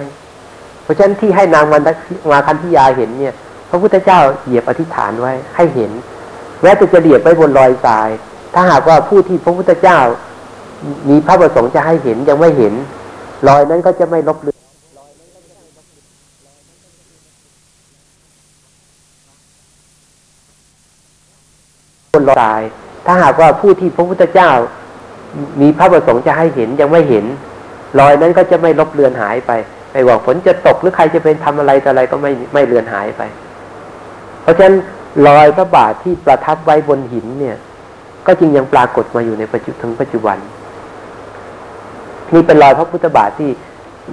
เพราะฉะนั้นที่ให้นางมันมาคันธิยาเห็นเนี่ย พระพุทธเจ้าเหยียบอธิษฐานไว้ให้เห็นแม้แต่จะเหยียบไว้บนรอยทราย ถ้าหากว่าผู้ที่พระพุทธเจ้า มีพระประสงค์จะให้เห็นยังไม่เห็น รอยนั้นก็จะไม่ลบเลือนบนรอยทราย ถ้าหากว่าผู้ที่พระพุทธเจ้า มีพระประสงค์จะให้เห็นยังไม่เห็น รอยนั้นก็จะไม่ลบเลือนหายไปไม่ว่าฝนจะตกหรือใครจะเป็นทำอะไรแต่อะไรก็ไม่ไม่เลือนหายไป เพราะฉะนั้นรอยพระบาทที่ประทับไว้บนหินเนี่ย ก็จึงยังปรากฏมาอยู่ในปัจจุถึงปัจจุบัน นี่เป็นรอยพระพุทธบาทที่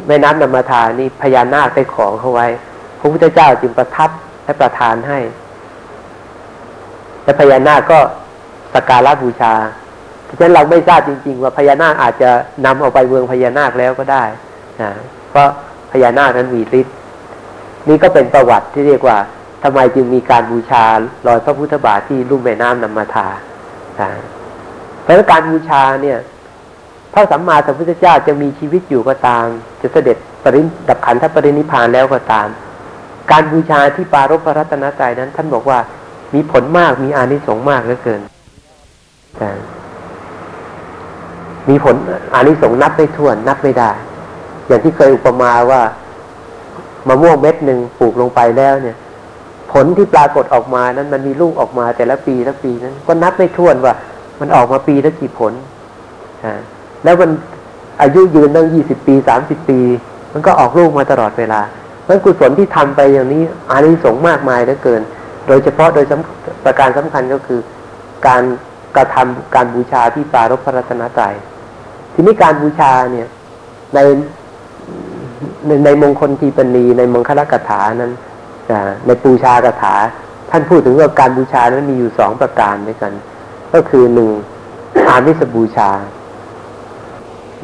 แม่น้ำนำมาทานี่พญานาคได้ของเขาไว้ พระพุทธเจ้าจึงประทับและประทานให้ และพญานาคก็สักการะบูชา เพราะฉะนั้นเราไม่ทราบจริง ๆ ว่าพญานาคอาจจะนำเอาไปเมืองพญานาคแล้วก็ได้นะเพราะพญานาคนั้นมีฤทธิ์นี่ก็เป็นประวัติที่เรียกว่าทำไมจึงมีการบูชารอยพระพุทธบาทที่ลุ่มแม่น้ำนำมาทานะเพราะการบูชาเนี่ย พระสัมมาสัมพุทธเจ้าจะมีชีวิตอยู่ก็ตาม จะเสด็จปรินดับขันธปรินิพานแล้วก็ตาม การบูชาที่ปารพระรัตนตรัยนั้น ท่านบอกว่ามีผลมากมีอานิสงส์มากเหลือเกินแต่มีผลอานิสงส์นับไม่ถ้วนนับไม่ได้ อย่างที่เคยอุปมาว่ามะม่วงเม็ดหนึ่งปลูกลงไปแล้วเนี่ย ผลที่ปรากฏออกมานั้นมันมีลูกออกมาแต่ละปีละปีนั้น ก็นับไม่ถ้วนว่า มันออกมาปีละกี่ผลอ่า แล้วมันอายุยืนตั้งยี่สิบปีสามสิบปี มันก็ออกลูกมาตลอดเวลาเพราะฉะนั้นกุศลที่ทำไปอย่างนี้อานิสงส์มากมายเหลือเกิน โดยเฉพาะโดยสำประการสำคัญก็คือ การกระทำการบูชาที่ปารภพระรัตนตรัยทีนี้การบูชาเนี่ยในในในมงคลทีปณีในมงคลกถานั้นอ่าในปูชากถา ท่านพูดถึงว่าการบูชานั้นมีอยู่สองประการด้วยกัน ก็คือหนึ่งอามิสบูชา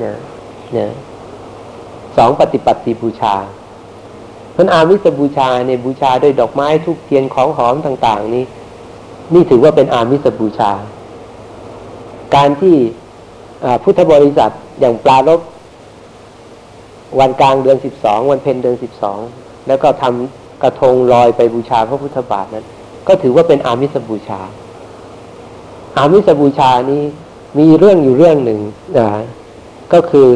นี่ยเนี่ยสองปฏิปัติบูชาเพราะอามิสบูชาเนี่ยบูชาด้วยดอกไม้ทุกเทียนของหอมต่าง ๆ นี้ นี่ถือว่าเป็นอามิสบูชา การที่พุทธบริษัทอย่างปลารบวันกลางเดือนสิบสองวันเพ็ญเดือนสิบสองแล้วก็ทำกระทงลอยไปบูชาพระพุทธบาทนั้น ก็ถือว่าเป็นอามิสบูชา อามิสบูชานี้มีเรื่องอยู่เรื่องหนึ่งนะ ก็คือ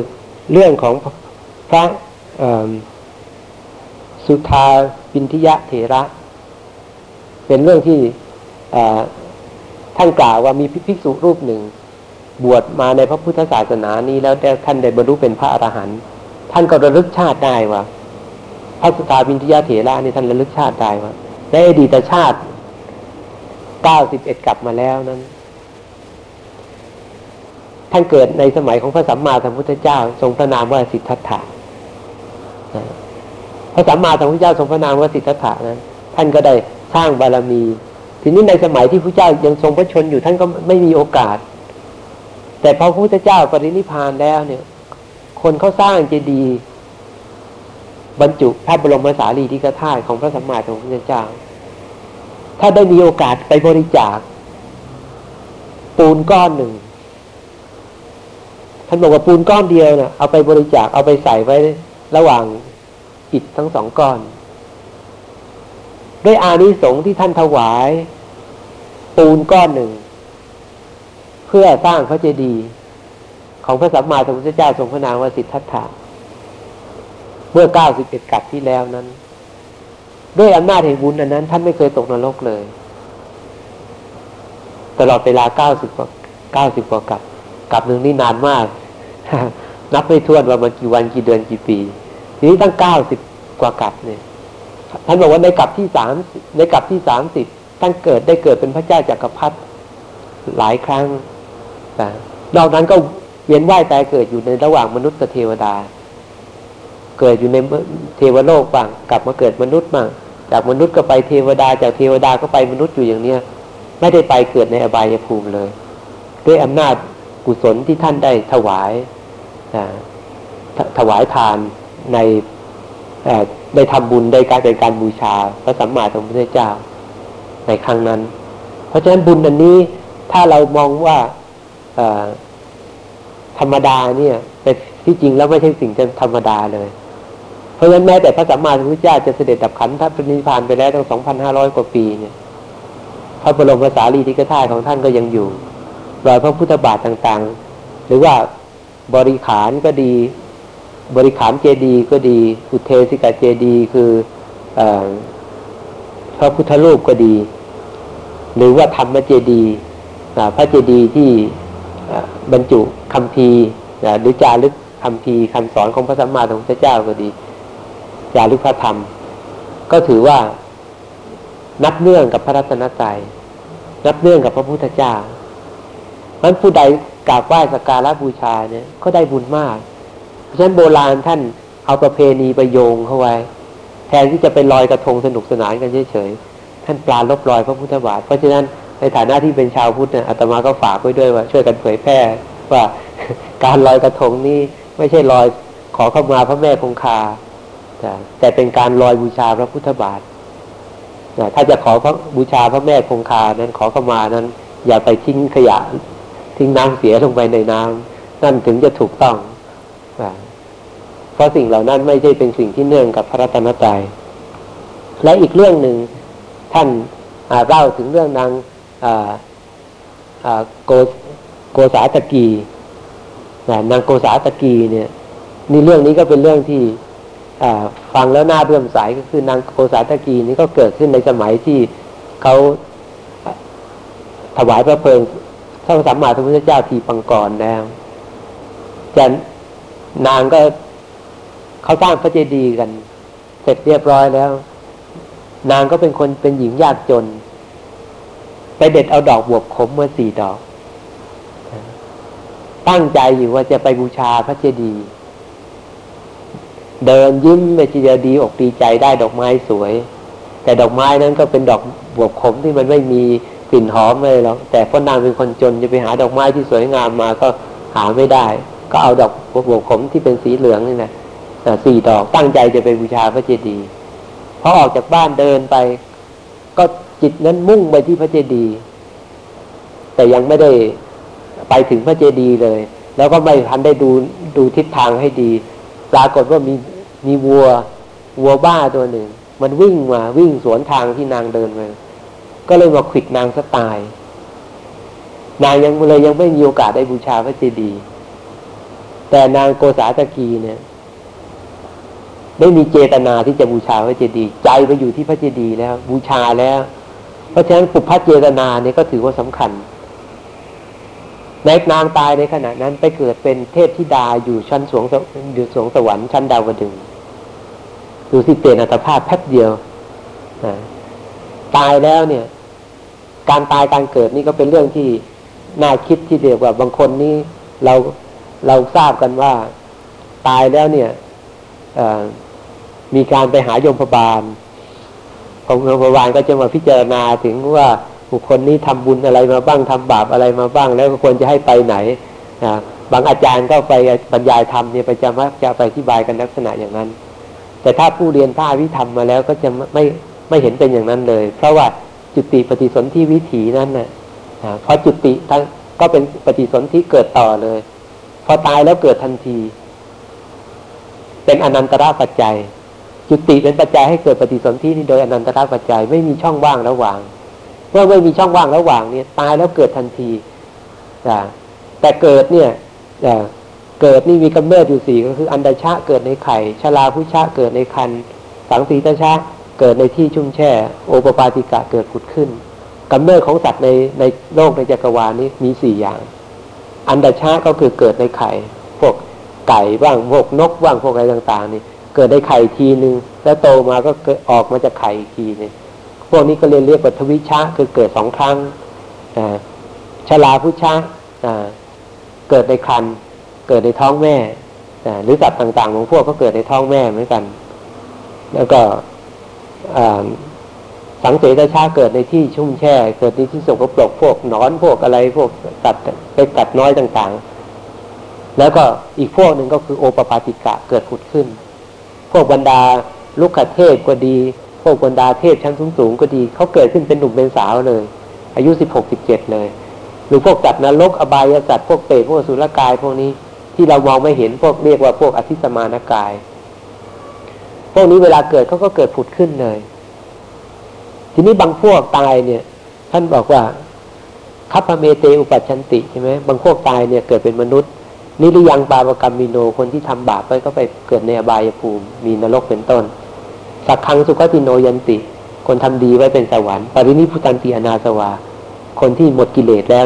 เรื่องของพระสุทาปินทิยะเถระ เป็นเรื่องที่ท่านกล่าวว่ามีภิกษุรูปหนึ่ง บวชมาในพระพุทธศาสนานี้แล้วท่านได้บรรลุเป็นพระอรหันต์ท่านก็ระลึกชาติได้ว่าพระสุทาปินทิยะเถระนี่ท่านระลึกชาติได้ว่าในอดีตชาติเก้าสิบเอ็ดกลับมาแล้วนั้น ท่านเกิดในสมัยของพระสัมมาสัมพุทธเจ้า ทรงพระนามว่าสิทธัตถะพระสัมมาสัมพุทธเจ้าทรงพระนามว่าสิทธัตถะนั้น ท่านก็ได้สร้างบารมี ทีนี้ในสมัยที่พระเจ้ายังทรงพระชนอยู่ท่านก็ไม่มีโอกาส แต่พอพระพุทธเจ้าปรินิพพานแล้วเนี่ย คนเขาสร้างเจดีย์บรรจุพระบรมสารีริกธาตุของพระสัมมาสัมพุทธเจ้า ถ้าได้มีโอกาสไปบริจาคปูนก้อนหนึ่ง ท่านบอกว่าปูนก้อนเดียวเนะ่ะเอาไปบริจาคเอาไปใส่ไว้ระหว่างอิฐทั้งสองก้อน ด้วยอานิสงส์ที่ท่านถวาย ปูนก้อนหนึ่ง เพื่อสร้างพระเจดีย์ของพระสัมมาสัมพุทธเจ้าทรงพระนามว่าสิทธัตถะเมื่อเก้าสิบเอ็ดกับที่แล้วนั้น ด้วยอำนาจแห่งบุญอันนั้น ท่านไม่เคยตกนรกเลย ตลอดเวลาเก้าสิบกว่าเก้าสิบกว่ากับกับหนึ่งนี่นานมาก นับไม่ถ้วนว่ามันกี่วันกี่เดือนกี่ปี ทีนี้ตั้งเก้าสิบกว่ากับเนี่ยท่านบอกว่าในกับที่สามในกับที่สามสิบท่านเกิดได้เกิดเป็นพระเจ้าจากักรพรรดิหลายครั้งแต่นอกนั้นก็เวียนว่ายตายเกิดอยู่ในระหว่างมนุษย์กับเทวดา เกิดอยู่ในเทวโลกบ้างกลับมาเกิดมนุษย์บ้างจากมนุษย์ก็ไปเทวดาจากเทวดาก็ไปมนุษย์อยู่อย่างเนี้ยไม่ได้ไปเกิดในอบายภูมิเลย ด้วยอำนาจกุศลที่ท่านได้ถวาย ถวายทานในได้ทำบุญได้การเป็นการบูชาพระสัมมาสัมพุทธเจ้าในครั้งนั้น เพราะฉะนั้นบุญอันนี้ถ้าเรามองว่าธรรมดาเนี่ยแต่ที่จริงแล้วไม่ใช่สิ่งธรรมดาเลย เพราะฉะนั้นแม้แต่พระสัมมาสัมพุทธเจ้าจะเสด็จดับขันธปรินิพพานไปแล้วตั้งสองพันห้าร้อยกว่าปีเนี่ยพระบรมสารีริกธาตุของท่านก็ยังอยู่รอยพระพุทธบาทต่างๆ หรือว่า บริขารก็ดี บริขารเจดีก็ดี อุเทสิกาเจดีคืออพระพุทธรูปก็ดี หรือว่าธรรมเจดีพระเจดีที่บรรจุคำพีหรือจารึกคำพีคำสอนของพระสัมมาสัมพุทธเจ้าก็ดี จารึกพระธรรม ก็ถือว่านับเนื่องกับพระรัตนตรัยนับเนื่องกับพระพุทธเจ้ามันผู้ใด กราบไหว้สักการะบูชาเนี่ยก็ได้บุญมาก เพราะฉะนั้นโบราณท่านเอาประเพณีไปโยงเข้าไว้ แทนที่จะไปลอยกระทงสนุกสนานกันเฉยๆท่านปลาลบลอยพระพุทธบาท เพราะฉะนั้นในฐานะที่เป็นชาวพุทธเนี่ยอาตมาก็ฝากไว้ด้วยว่า ช่วยกันเผยแพร่ว่าการลอยกระทงนี่ไม่ใช่ลอยขอเข้ามาพระแม่คงคาแต่แต่เป็นการลอยบูชาพระพุทธบาทถ้าจะขอพระบูชาพระแม่คงคานั้นขอเข้ามานั้น อย่าไปทิ้งขยะ ทิ้งน้ำเสียลงไปในน้ำนั่นถึงจะถูกต้อง เพราะสิ่งเหล่านั้นไม่ใช่เป็นสิ่งที่เนื่องกับพระรัตนตรัยและอีกเรื่องหนึ่งท่านเล่าถึงเรื่องนางโกโกษาตะกีนางโกษาตะกีเนี่ยนี่เรื่องนี้ก็เป็นเรื่องที่ฟังแล้วน่าเรื่อมใสก็คือนางโกษาตะกีนี่ก็เกิดขึ้นในสมัยที่เขาถวายพระเพลิง พระสัมมาสัมพุทธเจ้าทีปังกรแล้วจะนางก็เขาสร้างพระเจดีย์กัน เสร็จเรียบร้อยแล้ว นางก็เป็นคนเป็นหญิงยากจน ไปเด็ดเอาดอกบวบขมมาสี่ดอก ตั้งใจอยู่ว่าจะไปบูชาพระเจดีย์เดินยิ้มไปทีเดียวดีอกดีใจได้ดอกไม้สวย แต่ดอกไม้นั้นก็เป็นดอกบวบขมที่มันไม่มี กลิ่นหอมเลยหรอกแต่พราะนางเป็นคนจนจะไปหาดอกไม้ที่สวยงามมาก็หาไม่ได้ ก็เอาดอกบวบขมที่เป็นสีเหลืองนี่นะอ่าสี่ดอกตั้งใจจะไปบูชาพระเจดีย์พอออกจากบ้านเดินไป ก็จิตนั้นมุ่งไปที่พระเจดีย์แต่ยังไม่ได้ไปถึงพระเจดีย์เลย แล้วก็ไม่ทันได้ดูดูทิศทางให้ดี ปรากฏว่ามีมีวัว วัวบ้าตัวหนึ่ง มันวิ่งมาวิ่งสวนทางที่นางเดินมา ก็เลยมาขวิดนางสตายนางยังเลยยังไม่มีโอกาสได้บูชาพระเจดีย์แต่นางโกษาตะกีเนี่ย ได้มีเจตนาที่จะบูชาพระเจดีย์ใจไปอยู่ที่พระเจดีย์แล้ว บูชาแล้ว เพราะฉะนั้นปุพพเจตนาเนี่ยก็ถือว่าสำคัญในนางตายในขณะนั้นไปเกิดเป็นเทพธิดาอยู่ชั้นสวงสวอยู่สวงสวรรค์ชั้นดาวดึงดูสิเปลี่ยนอัตภาพแป๊บเดียวนะ ตายแล้วเนี่ย การตายการเกิดนี่ก็เป็นเรื่องที่น่าคิดที่เดียวว่าบางคนนี่เราเราทราบกันว่าตายแล้วเนี่ยมีการไปหายมพบาลของยมพบาลก็จะมาพิจารณาถึงว่าบุคคลนี้ทำบุญอะไรมาบ้างทำบาปอะไรมาบ้าง แล้วควรจะให้ไปไหนนะบางอาจารย์ก็ไปบรรยายธรรมเนี่ยไปจะมักจะไปอธิบายกันลักษณะอย่างนั้น แต่ถ้าผู้เรียนพระวิธรรมมาแล้วก็จะไม่ ไม่เห็นเป็นอย่างนั้นเลย เพราะว่าจุติปฏิสนธิวิถีนั้นน่ะอ่าพอจุติทั้งก็เป็นปฏิสนธิเกิดต่อเลย พอตายแล้วเกิดทันที เป็นอนันตระปัจจัย จุติเป็นปัจจัยให้เกิดปฏิสนธินี่โดยอนันตระปัจจัยไม่มีช่องว่างระหว่างเมื่อไม่มีช่องว่างระหว่างเนี่ยตายแล้วเกิดทันทีแต่เกิดเนี่ยเกิดนี่มีกำเนิดอยู่สี่ก็คือ อันดชะเกิดในไข่ชลาพุชะเกิดในคันสังสีตชะ เกิดในที่ชุ่มแช่ โอปปาติกะเกิดผุดขึ้นกำเนิดของสัตว์ในในโลกในจักรวาลนี้มีสี่อย่าง อันดชะก็คือเกิดในไข่ พวกไก่บ้างพวกนกบ้างพวกอะไรต่างๆ นี่ เกิดในไข่ทีหนึ่งแล้วโตมาก็เกิดออกมาจากไข่อีกทีนึงพวกนี้ก็เรียนเรียกว่าทวิชะคือเกิดสองครั้งอ่าชลาพุชะอ่าเกิดในครันเกิดในท้องแม่อ่าหรือสัตว์ต่างๆ ของพวกก็เกิดในท้องแม่เหมือนกัน แล้วก็ สังเสตชาเกิดในที่ชุ่มแช่ เกิดในที่สกปรกพวกนอนพวกอะไรพวกสัตว์เล็กสัตว์น้อยต่างๆ แล้วก็อีกพวกหนึ่งก็คือโอปปาติกะเกิดผุดขึ้น พวกบรรดาลูกขเทพก็ดี พวกบรรดาเทพชั้นสูงๆก็ดีเขาเกิดขึ้นเป็นหนุ่มเป็นสาวเลย อายุสิบหกสิบเจ็ดเลย หรือพวกสัตว์นรกอบายสัตว์พวกเปรตพวกอสุรกายพวกนี้ที่เรามองไม่เห็นพวกเรียกว่าพวกอทิสสมานกาย พวกนี้เวลาเกิดเขาก็เกิดผุดขึ้นเลย ทีนี้บางพวกตายเนี่ย ท่านบอกว่าคัพภเมเก อุปปัชชันติใช่ไหมบางพวกตายเนี่ยเกิดเป็นมนุษย์นิริยังปาปกรรมมิโนคนที่ทำบาปไปก็ไปเกิดในอบายภูมิ มีนรกเป็นต้น สักครั้งสุขติโนยันติ คนทำดีไว้เป็นสวรรค์ปรินิพุตันติอนาสวา คนที่หมดกิเลสแล้ว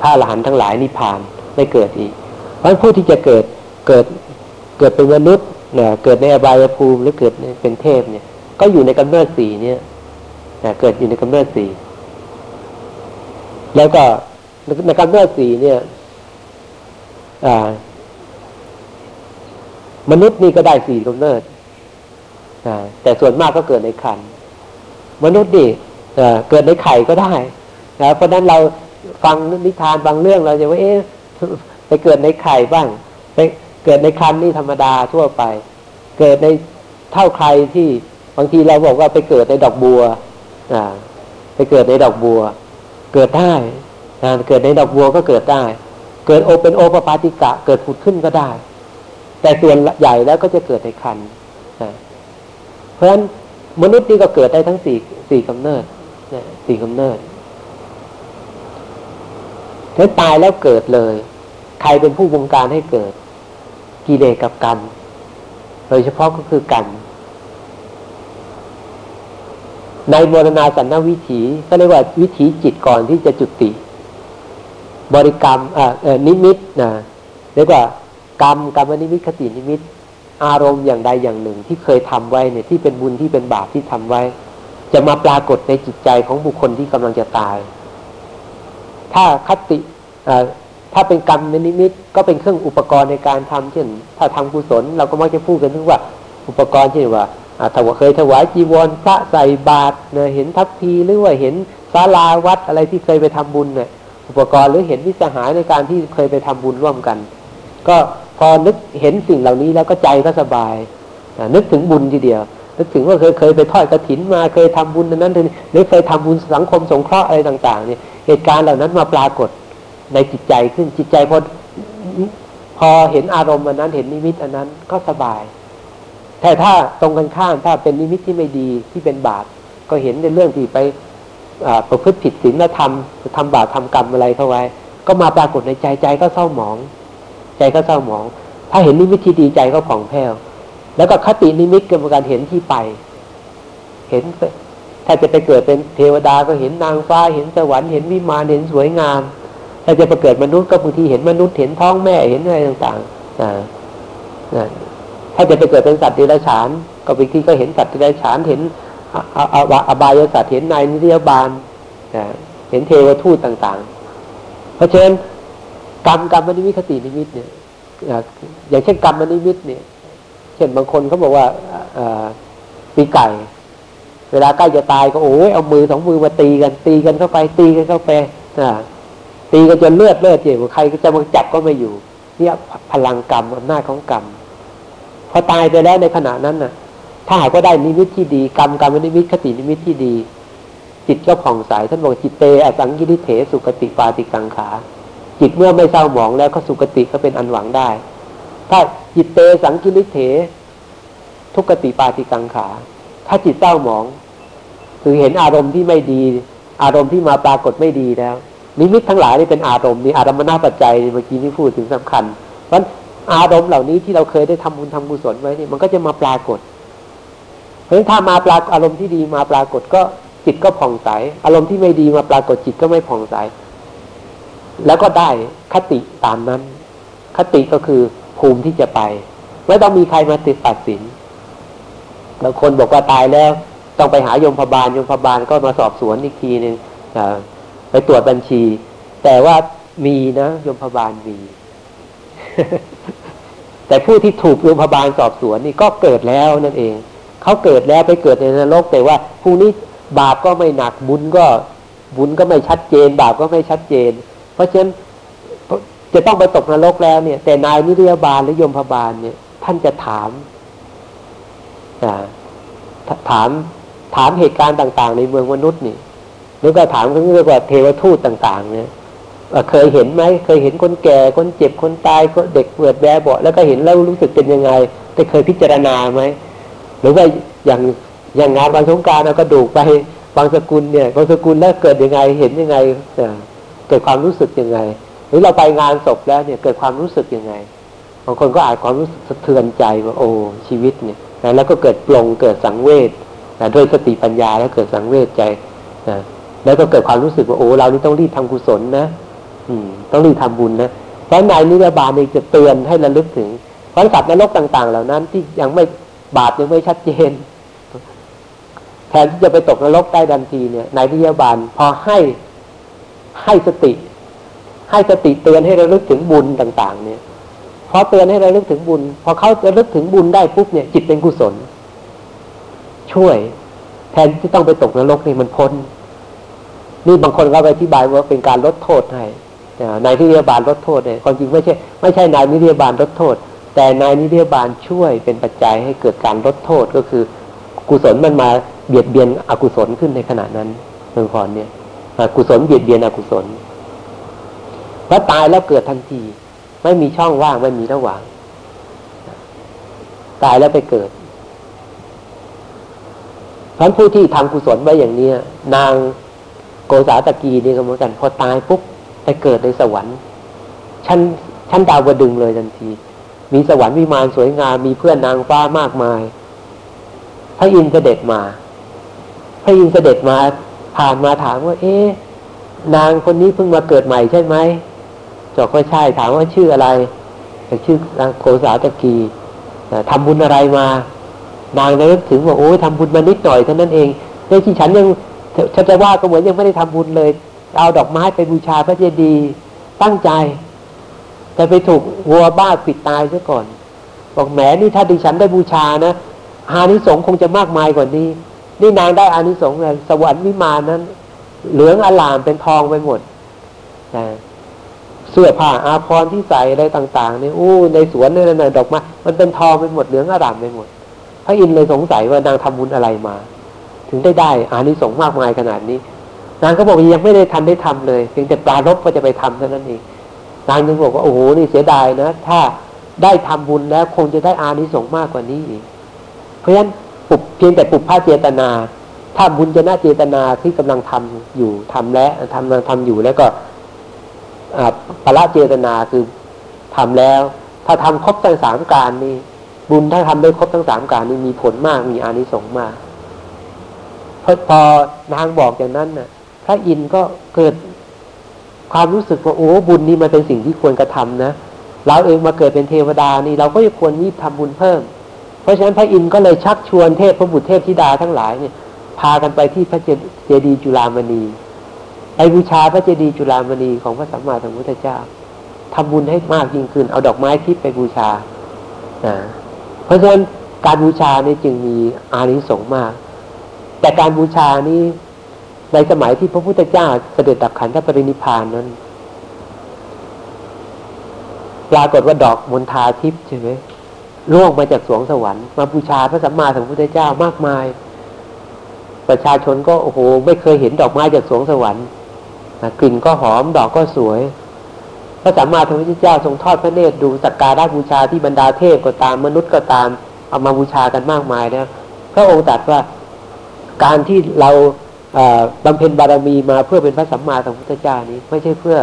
พระอรหันต์ทั้งหลายนิพพานไม่เกิดอีก เพราะผู้ที่จะเกิดเกิดเกิดเป็นมนุษย์ นี่ยเกิดในอบายภูมิหรือเกิดเป็นเทพเนี่ย ก็อยู่ในกำเนิดสีเนี่ยนะเกิดอยู่ในกำเนิดสีแล้วก็ในกำเนิดสีเนี่ย อ่า มนุษย์นี่ก็ได้สี่กำเนิดแต่ส่วนมากก็เกิดในคันมนุษย์นี่เกิดในไข่ก็ได้นะเพราะฉะนั้นเราฟังนิทานบางเรื่องเราจะว่าเอ๊ะไปเกิดในไข่บ้างไป เกิดในคันนี่ธรรมดาทั่วไป เกิดในเท่าใครที่บางทีเราบอกว่าไปเกิดในดอกบัวอ่าไปเกิดในดอกบัว เกิดได้นะเกิดในดอกบัวก็เกิดได้ เกิดโอเป็นโอปปาติกะ เกิดผุดขึ้นก็ได้ แต่ส่วนใหญ่แล้วก็จะเกิดในคันนะเพราะฉะนั้นมนุษย์นี่ก็เกิดได้ทั้งสี่สี่กำเนิดนะสี่กำเนิดถ้าตายแล้วเกิดเลย ใครเป็นผู้บงการให้เกิด กิเลสกับกรรม โดยเฉพาะก็คือกรรม ในมรณาสันนวิถีก็เรียกว่าวิถีจิตก่อนที่จะจุติ บริกรรมนิมิตนะเรียกว่ากรรมกรรมนิมิตคตินิมิต อารมณ์อย่างใดอย่างหนึ่งที่เคยทำไว้เนี่ยที่เป็นบุญที่เป็นบาปที่ทำไว้ จะมาปรากฏในจิตใจของบุคคลที่กำลังจะตาย ถ้าคติ ถ้าเป็นกรรมนิมิต ก็เป็นเครื่องอุปกรณ์ในการทำเช่น ถ้าทำกุศล เราก็มักจะพูดกันถึงว่า อุปกรณ์เช่นว่าอ่าถวาเคยถวายจีวรพระใส่บาตรเห็นทัพพีหรือว่าเห็นศาลาวัดอะไรที่เคยไปทำบุญเนี่ยอุปกรณ์หรือเห็นวิสหายในการที่เคยไปทำบุญร่วมกัน ก็พอนึกเห็นสิ่งเหล่านี้แล้วก็ใจก็สบายนึกถึงบุญทีเดียว นึกถึงว่าเคยเคยไปทอดกระถินมาเคยทำบุญอันนั้นหรือเคยทำบุญสังคมสงเคราะห์อะไรต่าง ๆ เนี่ยเหตุการณ์เหล่านั้นมาปรากฏ ในจิตใจขึ้นจิตใจพอพอเห็นอารมณ์อันนั้นเห็นนิมิตอันนั้นก็สบาย แต่ถ้าตรงกันข้ามถ้าเป็นนิมิตที่ไม่ดีที่เป็นบาปก็เห็นในเรื่องที่ไปประพฤติผิดศีลธรรมทำบาปทำกรรมอะไรเข้าไว้ ก็มาปรากฏในใจใจก็เศร้าหมอง ใจก็เศร้าหมอง ถ้าเห็นนิมิตที่ดีใจก็ผ่องแผ้วแล้วก็คตินิมิตก็เป็นการเห็นที่ไป เห็นถ้าจะไปเกิดเป็นเทวดาก็เห็นนางฟ้าเห็นสวรรค์เห็นวิมานเห็นสวยงาม ถ้าจะไปเกิดมนุษย์ก็บางทีเห็นมนุษย์เห็นท้องแม่เห็นอะไรต่างๆอ่าอ่าถ้าจะไปเกิดเป็นสัตว์เดรัจฉาน ก็บางทีก็เห็นสัตว์เดรัจฉานเห็นอบายสัตว์เห็นนายนิยบาลอ่าเห็นเทวทูตต่างๆ เพราะฉะนั้นกรรมกรรมนิมิตคตินิมิตเนี่ยอย่างเช่นกรรมนิมิตเนี่ย เช่นบางคนเขาบอกว่าอ่าปีไก่ เวลาใกล้จะตายก็โอ้ยเอามือสองมือมาตีกัน ตีกันเข้าไปตีกันเข้าไปอ่า ตีกันจนเลือดเลือดเจ็บใครก็จะมาจับก็ไม่อยู่ เนี่ยพลังกรรมอำนาจของกรรมพอตายไปแล้วในขณะนั้นน่ะ ถ้าหากว่าได้นิมิตที่ดี กรรมกรรมนิมิตคตินิมิตที่ดี จิตก็ผ่องใสท่านบอกจิตเตอสังกิลิฏเฐ สุคติปาฏิกังขา จิตเมื่อไม่เศร้าหมองแล้วก็สุคติก็เป็นอันหวังได้ ถ้าจิตเตสังกิลิฏเฐ ทุคคติปาฏิกังขา ถ้าจิตเศร้าหมอง คือเห็นอารมณ์ที่ไม่ดี อารมณ์ที่มาปรากฏไม่ดีแล้ว นิมิตทั้งหลายนี่เป็นอารมณ์นี่อารมณ์นาปัจจัยเมื่อกี้นี่พูดถึงสำคัญ เพราะอารมณ์เหล่านี้ที่เราเคยได้ทำบุญทำกุศลไว้นี่มันก็จะมาปรากฏ เพราะฉะนั้นถ้ามาปรากอารมณ์ที่ดีมาปรากฏก็จิตก็ผ่องใส อารมณ์ที่ไม่ดีมาปรากฏจิตก็ไม่ผ่องใส แล้วก็ได้คติตามนั้น คติก็คือภูมิที่จะไป ไม่ต้องมีใครมาติดตัดสินบางคนบอกว่าตายแล้ว ต้องไปหายมพบาลยมพบาลก็มาสอบสวนอีกทีหนึ่งอ่า ไปตรวจบัญชี แต่ว่ามีนะยมพบาลมี แต่ผู้ที่ถูกยมพบาลสอบสวนนี่ก็เกิดแล้วนั่นเอง เขาเกิดแล้วไปเกิดในนรก แต่ว่าผู้นี้บาปก็ไม่หนักบุญก็บุญก็ไม่ชัดเจน บาปก็ไม่ชัดเจน เพราะฉะนั้นจะต้องไปตกนรกแล้วเนี่ย แต่นายนิรยาบาลหรือยมพบาลเนี่ย ท่านจะถามอ่าถามถามเหตุการณ์ต่าง ๆ ในเมืองมนุษย์นี่ หรือก็ถามเขาเรียกว่าเทวทูตต่างๆ เนี่ยเคยเห็นไหมเคยเห็นคนแก่คนเจ็บคนตายคนเด็กเปิดแบเบาแล้วก็เห็นแล้วรู้สึกเป็นยังไงได้เคยพิจารณาไหมหรือว่าอย่างอย่างงานวันสงการเอากระดูไปบางสกุลเนี่ยบางสกุลแล้วเกิดยังไงเห็นยังไงเกิดความรู้สึกยังไง หรือเราไปงานศพแล้วเนี่ยเกิดความรู้สึกยังไงบางคนก็อาจความรู้สึกสะเทือนใจว่าโอ้ชีวิตเนี่ยแล้วก็เกิดปลงเกิดสังเวชด้วยสติปัญญาแล้วเกิดสังเวชใจ แล้วก็เกิดความรู้สึกว่าโอ้เรานี่ต้องรีบทำกุศลนะอืม ต้องรีบทำบุญนะเพราะนายนิรบาลนี่จะเตือนให้ระลึกถึงเพราะสัตว์นรกต่าง ๆ เหล่านั้น ที่ยังไม่บาปยังไม่ชัดเจนแทนที่จะไปตกนรกได้ทันทีเนี่ยนายนิรบาลพอให้ให้สติ ให้สติเตือนให้ระลึกถึงบุญต่าง ๆ เนี่ยพอเตือนให้ระลึกถึงบุญ พอเขาจะลึกถึงบุญได้ปุ๊บเนี่ย จิตเป็นกุศล ช่วย แทนที่ต้องไปตกนรกนี่มันพ้น นี่บางคนก็ไปอธิบายว่าเป็นการลดโทษให้นายนิรบาลลดโทษเนี่ยความจริงไม่ใช่ไม่ใช่นายนิรบาลลดโทษ แต่นายนิรบาลช่วยเป็นปัจจัยให้เกิดการลดโทษก็คือ กุศลมันมาเบียดเบียนอกุศลขึ้นในขณะนั้นเมืองพรเนี่ยกุศลเบียดเบียนอกุศลพอตายแล้วเกิดทันที ไม่มีช่องว่างไม่มีระหว่าง ตายแล้วไปเกิดท่านผู้ที่ทำกุศลไว้อย่างเนี้ย นาง โกษาตะกีนี่ก็เหมือนกัน พอตายปุ๊บไปเกิดในสวรรค์ชั้นชั้นดาวดึงเลยทันที มีสวรรค์วิมานสวยงามมีเพื่อนนางฟ้ามากมาย พระอินทร์เสด็จมา พระอินทร์เสด็จมาผ่านมาถามว่า เอ๊ะนางคนนี้เพิ่งมาเกิดใหม่ใช่ไหมจอกก็ใช่ถามว่าชื่ออะไรชื่อนางโกษาตะกีเอ่อทำบุญอะไรมา นางนึกถึงว่าโอ้ยทำบุญมานิดหน่อยเท่านั้นเองในที่ฉันยัง ฉันจะว่าก็เหมือนยังไม่ได้ทำบุญเลย เอาดอกไม้ไปบูชาพระเจดีย์ตั้งใจ แต่ไปถูกวัวบ้าปิดตายซะก่อน บอกแหมนี่ถ้าดิฉันได้บูชานะอานิสงส์คงจะมากมายกว่านี้ นี่นางได้อานิสงส์เลยสวรรค์วิมานนั้น เหลืองอลามเป็นทองไปหมดนะเสื้อผ้าอาภรณ์ที่ใส่อะไรต่างๆเนี่ยอู้ในสวนเนี่ยนะดอกไม้มันเป็นทองไปหมดเหลืองอลามไปหมดพระอินทร์เลยสงสัยว่านางทำบุญอะไรมา ถึงได้ได้อานิสงส์มากมายขนาดนี้ นางก็บอกว่ายังไม่ได้ทันได้ทำเลยเพียงแต่ปลารบก็จะไปทำเท่านั้นเองนางยังบอกว่าโอ้โหนี่เสียดายนะ ถ้าได้ทำบุญแล้วคงจะได้อานิสงส์มากกว่านี้อีกเพราะฉะนั้นปุบเพียงแต่ปุบพระเจตนา ถ้าบุญจะน่าเจตนาที่กำลังทำอยู่ทำแล้วทำกำลังทำอยู่แล้วก็ปละเจตนาคือทำแล้ว ถ้าทำครบทั้งสามการนี่บุญถ้าทำได้ครบทั้งสามการนี่มีผลมากมีอานิสงส์มาก พอพอนางบอกอย่างนั้นน่ะ พระอินทร์ก็เกิดความรู้สึกว่าโอ้บุญนี่มันเป็นสิ่งที่ควรกระทำนะเราเองมาเกิดเป็นเทวดานี่เราก็ควรรีบทำบุญเพิ่ม เพราะฉะนั้นพระอินทร์ก็เลยชักชวนเทพพระบุตรเทพธิดาทั้งหลายเนี่ย พากันไปที่พระเจดีย์จุฬามณีไปบูชาพระเจดีย์จุฬามณีของพระสัมมาสัมพุทธเจ้าทำบุญให้มากยิ่งขึ้น เอาดอกไม้ทิพย์ไปบูชานะเพราะฉะนั้นการบูชานี่จึงมีอานิสงส์มาก แต่การบูชานี้ในสมัยที่พระพุทธเจ้าเสด็จดับขันธปรินิพานนั้น ปรากฏว่าดอกมณฑาทิพย์ใช่ไหมร่วงมาจากสวงสวรรค์มาบูชาพระสัมมาสัมพุทธเจ้ามากมาย ประชาชนก็โอ้โห ไม่เคยเห็นดอกไม้จากสวงสวรรค์กลิ่นก็หอมดอกก็สวย พระสัมมาสัมพุทธเจ้าทรงทอดพระเนตรดูสักการะบูชาที่บรรดาเทพก็ตามมนุษย์ก็ตาม เอามาบูชากันมากมายนะพระองค์ตรัสว่า การที่เราบำเพ็ญบารมีมาเพื่อเป็นพระสัมมาสัมพุทธเจ้านี้ ไม่ใช่เพื่อ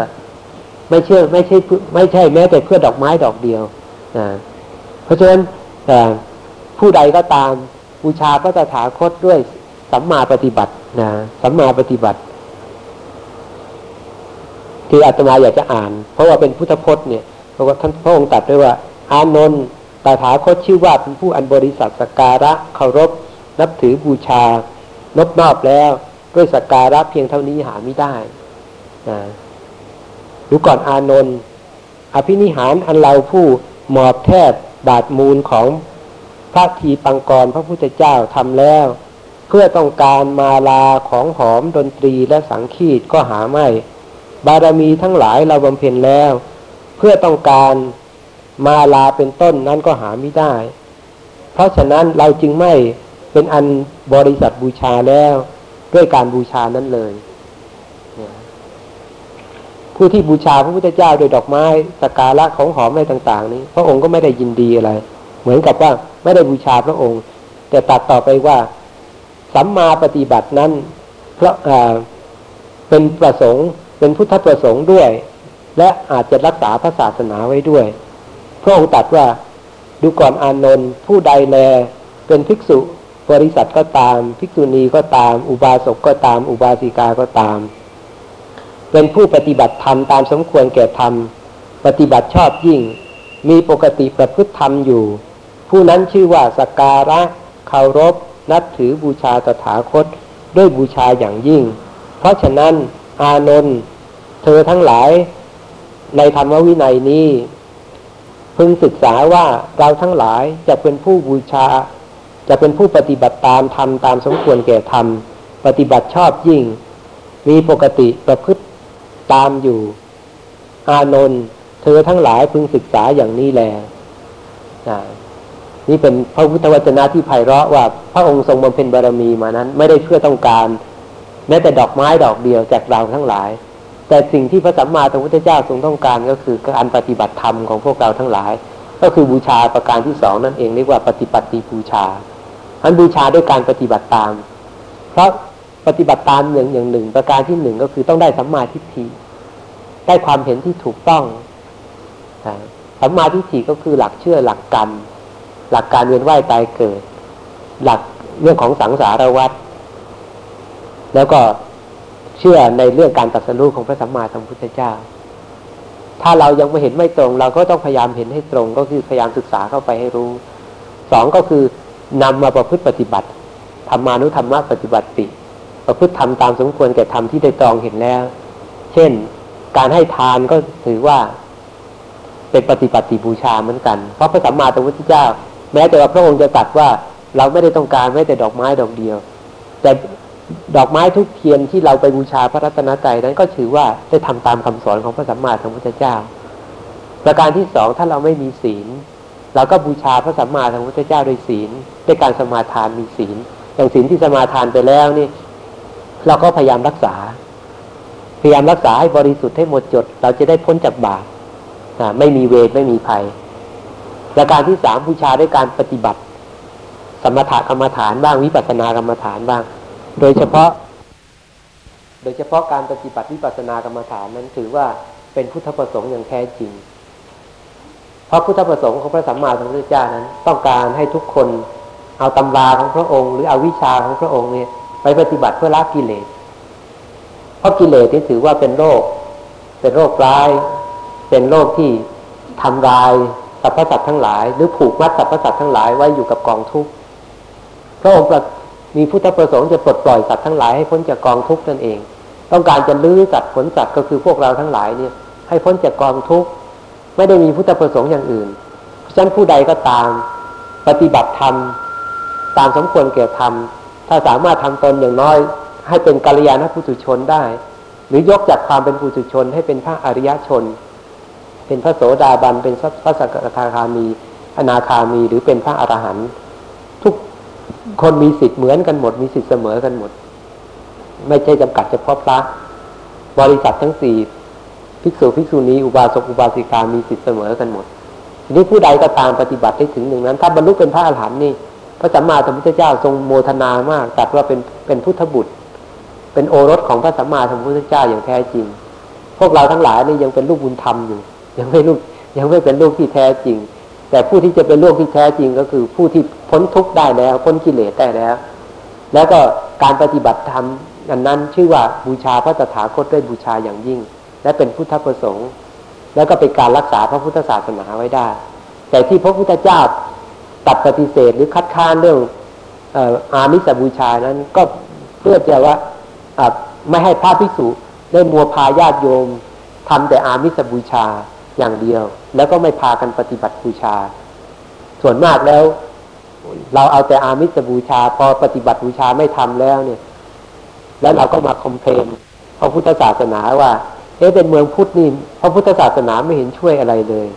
ไม่เชื่อไม่ใช่เพื่อไม่ใช่แม้แต่เพื่อดอกไม้ดอกเดียวนะเพราะฉะนั้นผู้ใดก็ตามบูชาพระตถาคตด้วยสัมมาปฏิบัตินะสัมมาปฏิบัติที่อาตมาอยากจะอ่าน เพราะว่าเป็นพุทธพจน์เนี่ยเพราะว่าท่านพระองค์ตรัสด้วยว่า อานนท์ตถาคตชื่อว่าเป็นผู้อันบริสัทธ์สการะเคารพนับถือบูชา นบนอบแล้วด้วยสักการะเพียงเท่านี้หาไม่ได้นะดูก่อนอานนท์อภินิหารอันเราผู้หมอบแทบบาดมูลของพระทีปังกรพระพุทธเจ้าทำแล้ว เพื่อต้องการมาลาของหอมดนตรีและสังคีตก็หาไม่ บารมีทั้งหลายเราบำเพ็ญแล้ว เพื่อต้องการมาลาเป็นต้นนั้นก็หาไม่ได้ เพราะฉะนั้นเราจึงไม่ เป็นอันบริษัทบูชาแล้วด้วยการบูชานั้นเลย ผู้ที่บูชาพระพุทธเจ้าโดยดอกไม้สกการะของหอมอะไรต่าง ๆ นี้ พระองค์ก็ไม่ได้ยินดีอะไร เหมือนกับว่าไม่ได้บูชาพระองค์ แต่ตัดต่อไปว่า สัมมาปฏิบัตินั้นเพราะเป็นประสงค์เป็นพุทธประสงค์ด้วย และอาจจะรักษาพระศาสนาไว้ด้วย พระองค์ตรัสว่าดูก่อนอานนท์ผู้ใดแลเป็นภิกษุ บริษัทก็ตาม ภิกษุณีก็ตาม อุบาสกก็ตาม อุบาสิกาก็ตาม เป็นผู้ปฏิบัติธรรมตามสมควรแก่ธรรม ปฏิบัติชอบยิ่ง มีปกติประพฤติธรรมอยู่ ผู้นั้นชื่อว่าสักการะเคารพ นับถือบูชาตถาคต ด้วยบูชาอย่างยิ่ง เพราะฉะนั้นอานนท์เธอทั้งหลายในธรรมวินัยนี้ พึงศึกษาว่าเราทั้งหลายจะเป็นผู้บูชา จะเป็นผู้ปฏิบัติตามธรรมตามสมควรแก่ธรรมปฏิบัติชอบยิ่ง มีปกติประพฤติตามอยู่ อานนท์เธอทั้งหลายพึงศึกษาอย่างนี้แล่นี่เป็นพระพุทธวจนะที่ไพเราะว่าพระองค์ทรงบำเพ็ญบารมีมานั้น ไม่ได้เพื่อต้องการ แม้แต่ดอกไม้ดอกเดียวจากเราทั้งหลาย แต่สิ่งที่พระสัมมาสัมพุทธเจ้าทรงต้องการก็คือการปฏิบัติธรรมของพวกเราทั้งหลาย ก็คือบูชาประการที่สองนั่นเองเรียกว่าปฏิปัติบูชา อันบูชาด้วยการปฏิบัติตาม เพราะปฏิบัติตามอย่างอย่างหนึ่ง ประการที่หนึ่งก็คือต้องได้สัมมาทิฏฐิได้ความเห็นที่ถูกต้องสัมมาทิฏฐิก็คือหลักเชื่อหลักกรรมหลักการเวียนว่ายตายเกิด หลักเรื่องของสังสารวัฏแล้วก็เชื่อในเรื่องการตรัสรู้ของพระสัมมาสัมพุทธเจ้า ถ้าเรายังไม่เห็นไม่ตรง เราก็ต้องพยายามเห็นให้ตรง ก็คือพยายามศึกษาเข้าไปให้รู้สองก็คือ นำมาประพฤติปฏิบัติธรรมานุธรรมะปฏิบัติติ ประพฤติทำตามสมควรแก่ธรรมที่ได้ตรองเห็นแล้ว เช่น การให้ทานก็ถือว่าเป็นปฏิบัติบูชาเหมือนกัน เพราะพระสัมมาสัมพุทธเจ้า แม้แต่ว่าพระองค์จะตรัสว่าเราไม่ได้ต้องการแม้แต่ดอกไม้ดอกเดียว แต่ดอกไม้ทุกเทียนที่เราไปบูชาพระรัตนตรัยนั้นก็ถือว่าได้ทำตามคำสอนของพระสัมมาสัมพุทธเจ้า ประการที่สองถ้าเราไม่มีศีล เราก็บูชาพระสัมมาสัมพุทธเจ้าโดยศีลด้วยการสมาทานมีศีลอย่างศีลที่สมาทานไปแล้วนี่ เราก็พยายามรักษา พยายามรักษาให้บริสุทธิ์ให้หมดจด เราจะได้พ้นจากบาปไม่มีเวรไม่มีภัยประการที่สามบูชาด้วยการปฏิบัติ สมถกรรมฐานบ้างวิปัสสนากรรมฐานบ้าง โดยเฉพาะ โดยเฉพาะการปฏิบัติวิปัสสนากรรมฐานนั้นถือว่าเป็นพุทธประสงค์อย่างแท้จริง เพราะพุทธประสงค์ของพระสัมมาสัมพุทธเจ้านั้น ต้องการให้ทุกคนเอาตำราของพระองค์ หรือเอาวิชาของพระองค์เนี่ยไปปฏิบัติเพื่อละกิเลส เพราะกิเลสนี่ถือว่าเป็นโรค เป็นโรคร้าย เป็นโรคที่ทำลายสรรพสัตว์ทั้งหลาย หรือผูกมัดสรรพสัตว์ทั้งหลายไว้อยู่กับกองทุกข์พระองค์มีพุทธประสงค์จะปลดปล่อยสัตว์ทั้งหลายให้พ้นจากกองทุกข์นั่นเอง ต้องการจะลื้อสัตว์ผลสัตว์ก็คือพวกเราทั้งหลายเนี่ย ให้พ้นจากกองทุกข์ ไม่ได้มีพุทธประสงค์อย่างอื่น เพราะฉะนั้นผู้ใดก็ตาม ปฏิบัติธรรมตามสมควรแก่ธรรม ถ้าสามารถทำตนอย่างน้อย ให้เป็นกัลยาณปุถุชนได้ หรือยกจากความเป็นปุถุชนให้เป็นพระอริยชน เป็นพระโสดาบัน เป็นพระสกทาคามี อนาคามี หรือเป็นพระอรหันต์ทุกคนมีสิทธิ์เหมือนกันหมด มีสิทธิ์เสมอกันหมด ไม่ใช่จำกัดเฉพาะพระ บริษัททั้งสี่ ภิกษุภิกษุณีอุบาสกอุบาสิกามีสิทธิเสมอกันหมดทีนี้ผู้ใดก็ตามปฏิบัติได้ถึงหนึ่งนั้น ถ้าบรรลุเป็นพระอรหันต์นี่พระสัมมาสัมพุทธเจ้าทรงโมทนามากตรัสว่าเป็นเป็นพุทธบุตร เป็นโอรสของพระสัมมาสัมพุทธเจ้าอย่างแท้จริง พวกเราทั้งหลายนี่ยังเป็นลูกบุญธรรมอยู่ ยังไม่ลูกยังไม่เป็นลูกที่แท้จริง แต่ผู้ที่จะเป็นลูกที่แท้จริงก็คือผู้ที่พ้นทุกข์ได้แล้ว พ้นกิเลสได้แล้ว แล้วก็การปฏิบัติธรรมอันนั้นชื่อว่าบูชาพระตถาคตด้วยบูชาอย่างยิ่ง และเป็นพุทธประสงค์ แล้วก็เป็นการรักษาพระพุทธศาสนาไว้ได้ แต่ที่พระพุทธเจ้าตัดปฏิเสธหรือคัดค้านเรื่องอามิสบูชานั้นก็เพื่อจะว่าไม่ให้พระภิกษุได้มัวพาญาติโยมทำแต่อามิสบูชาอย่างเดียว แล้วก็ไม่พากันปฏิบัติบูชา ส่วนมากแล้ว เราเอาแต่อามิสบูชา พอปฏิบัติบูชาไม่ทำแล้วเนี่ย แล้วเราก็มาคอมเพลนพระพุทธศาสนาว่า เอ๊ะเป็นเมืองพุทธนี่พระพุทธศาสนาไม่เห็นช่วยอะไรเลย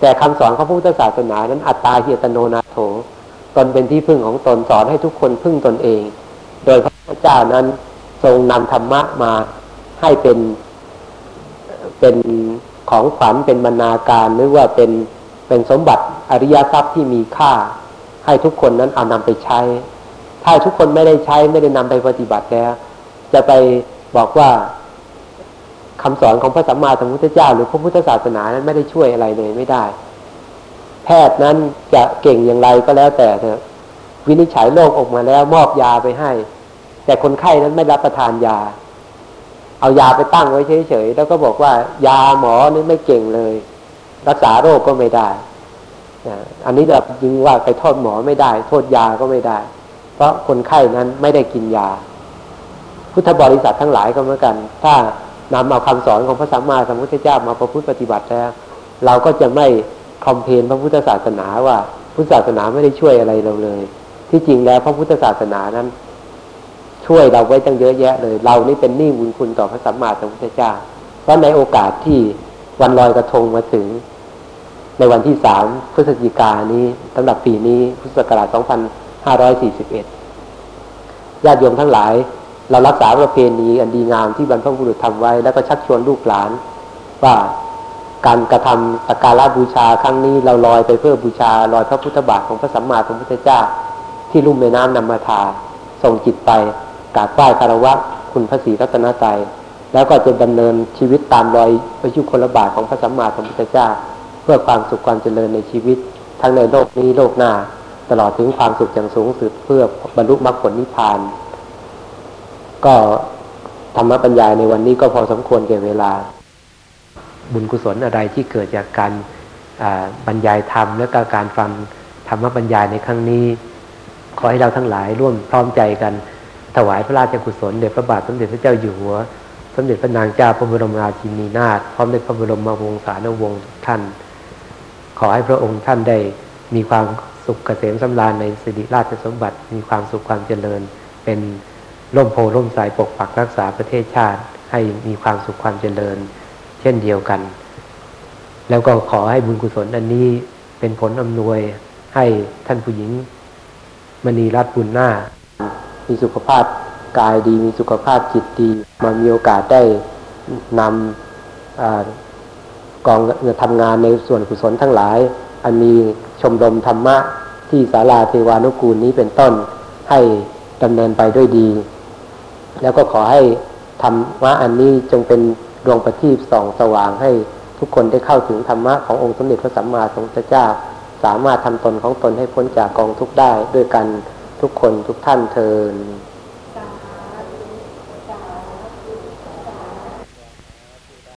แต่คำสอนของพระพุทธศาสนานั้นอัตตาเฮียตโนนาโถตนเป็นที่พึ่งของตนสอนให้ทุกคนพึ่งตนเอง โดยพระพุทธเจ้านั้นทรงนำธรรมะมาให้เป็นเป็นของขวัญเป็นบรรณาการหรือว่าเป็นเป็นสมบัติอริยทรัพย์ที่มีค่า ให้ทุกคนนั้นเอานำไปใช้ ถ้าทุกคนไม่ได้ใช้ไม่ได้นำไปปฏิบัติแล้ว จะไปบอกว่า คำสอนของพระสัมมาสัมพุทธเจ้า หรือพระพุทธศาสนานั้นไม่ได้ช่วยอะไรเลยไม่ได้ แพทย์นั้นจะเก่งอย่างไรก็แล้วแต่เถอะวินิจฉัยโรคออกมาแล้วมอบยาไปให้ แต่คนไข้นั้นไม่รับประทานยา เอายาไปตั้งไว้เฉยๆแล้วก็บอกว่ายาหมอนี่ไม่เก่งเลย รักษาโรคก็ไม่ได้อันนี้แบบยิงว่าไปโทษหมอไม่ได้ โทษยาก็ไม่ได้ เพราะคนไข้นั้นไม่ได้กินยา พุทธบริษัททั้งหลายก็เหมือนกัน ถ้า นำเอาคำสอนของพระสัมมาสัมพุทธเจ้ามาประพฤติปฏิบัติแล้ว เราก็จะไม่คอมเพนพระพุทธศาสนาว่าพุทธศาสนาไม่ได้ช่วยอะไรเราเลย ที่จริงแล้วพระพุทธศาสนานั้น ช่วยเราไว้ตั้งเยอะแยะเลย เรานี่เป็นหนี้บุญคุณต่อพระสัมมาสัมพุทธเจ้า เพราะในโอกาสที่วันลอยกระทงมาถึง ในวันที่สามพฤศจิกายนนี้สำหรับปีนี้พุทธศักราช 2541 ญาติโยมทั้งหลาย เรารักษาประเพณีอันดีงามที่บรรพบุรุษทำไว้ แล้วก็ชักชวนลูกหลาน ว่าการกระทำสักการะบูชาครั้งนี้เราลอยไปเพื่อบูชาลอยพระพุทธบาทของพระสัมมาสัมพุทธเจ้า ที่ลุ่มแม่น้ำนำมาทาส่งจิตไปกราบไหว้คารวะคุณพระศรีรัตนตรัยแล้วก็จะดำเนินชีวิตตามรอยพระยุคนลบาทของพระสัมมาสัมพุทธเจ้า เพื่อความสุขความเจริญในชีวิต ทั้งในโลกนี้โลกหน้า ตลอดถึงความสุขอย่างสูงสุดเพื่อบรรลุมรรคผลนิพพาน ก็ธรรมบรรยาในวันนี้ก็พอสมควรแก่เวลา บุญกุศลอะไรที่เกิดจากการบรรยายธรรมและกการฟังธรรมบรรยายในครั้งนี้ ขอให้เราทั้งหลายร่วมพร้อมใจกันถวายพระราชกุศลเดชพระบาทสมเด็จพระเจ้าอยู่หัว สมเด็จพระนางเจ้าพระบรมราชินีนาถพร้อมด้วยพระบรมวงศานุวงศ์ทุกท่าน ขอให้พระองค์ท่านได้มีความสุขเกษมสำราญในสิริราชสมบัติมีความสุขความเจริญเป็น ร่มโพล่มสายปกปักรักษาประเทศชาติให้มีความสุขความเจริญ เช่นเดียวกัน แล้วก็ขอให้บุญกุศลอันนี้เป็นผลอำนวยให้ท่านผู้หญิงมณีรัตน์บุญนาคมีสุขภาพกายดี มีสุขภาพจิตดีมามีโอกาสได้นำอกองทำงานในส่วนกุศลทั้งหลาย อันมีชมรมธรรมะที่ศาลาเทวานุกูลนี้เป็นต้นให้ดำเนินไปด้วยดี แล้วก็ขอให้ธรรมะอันนี้จงเป็นดวงประทีปส่องสว่างให้ทุกคนได้เข้าถึงธรรมะขององค์สมเด็จพระสัมมาสัมพุทธเจ้า สามารถทำตนของตนให้พ้นจากกองทุกข์ได้ด้วยกันทุกคนทุกท่านเทิน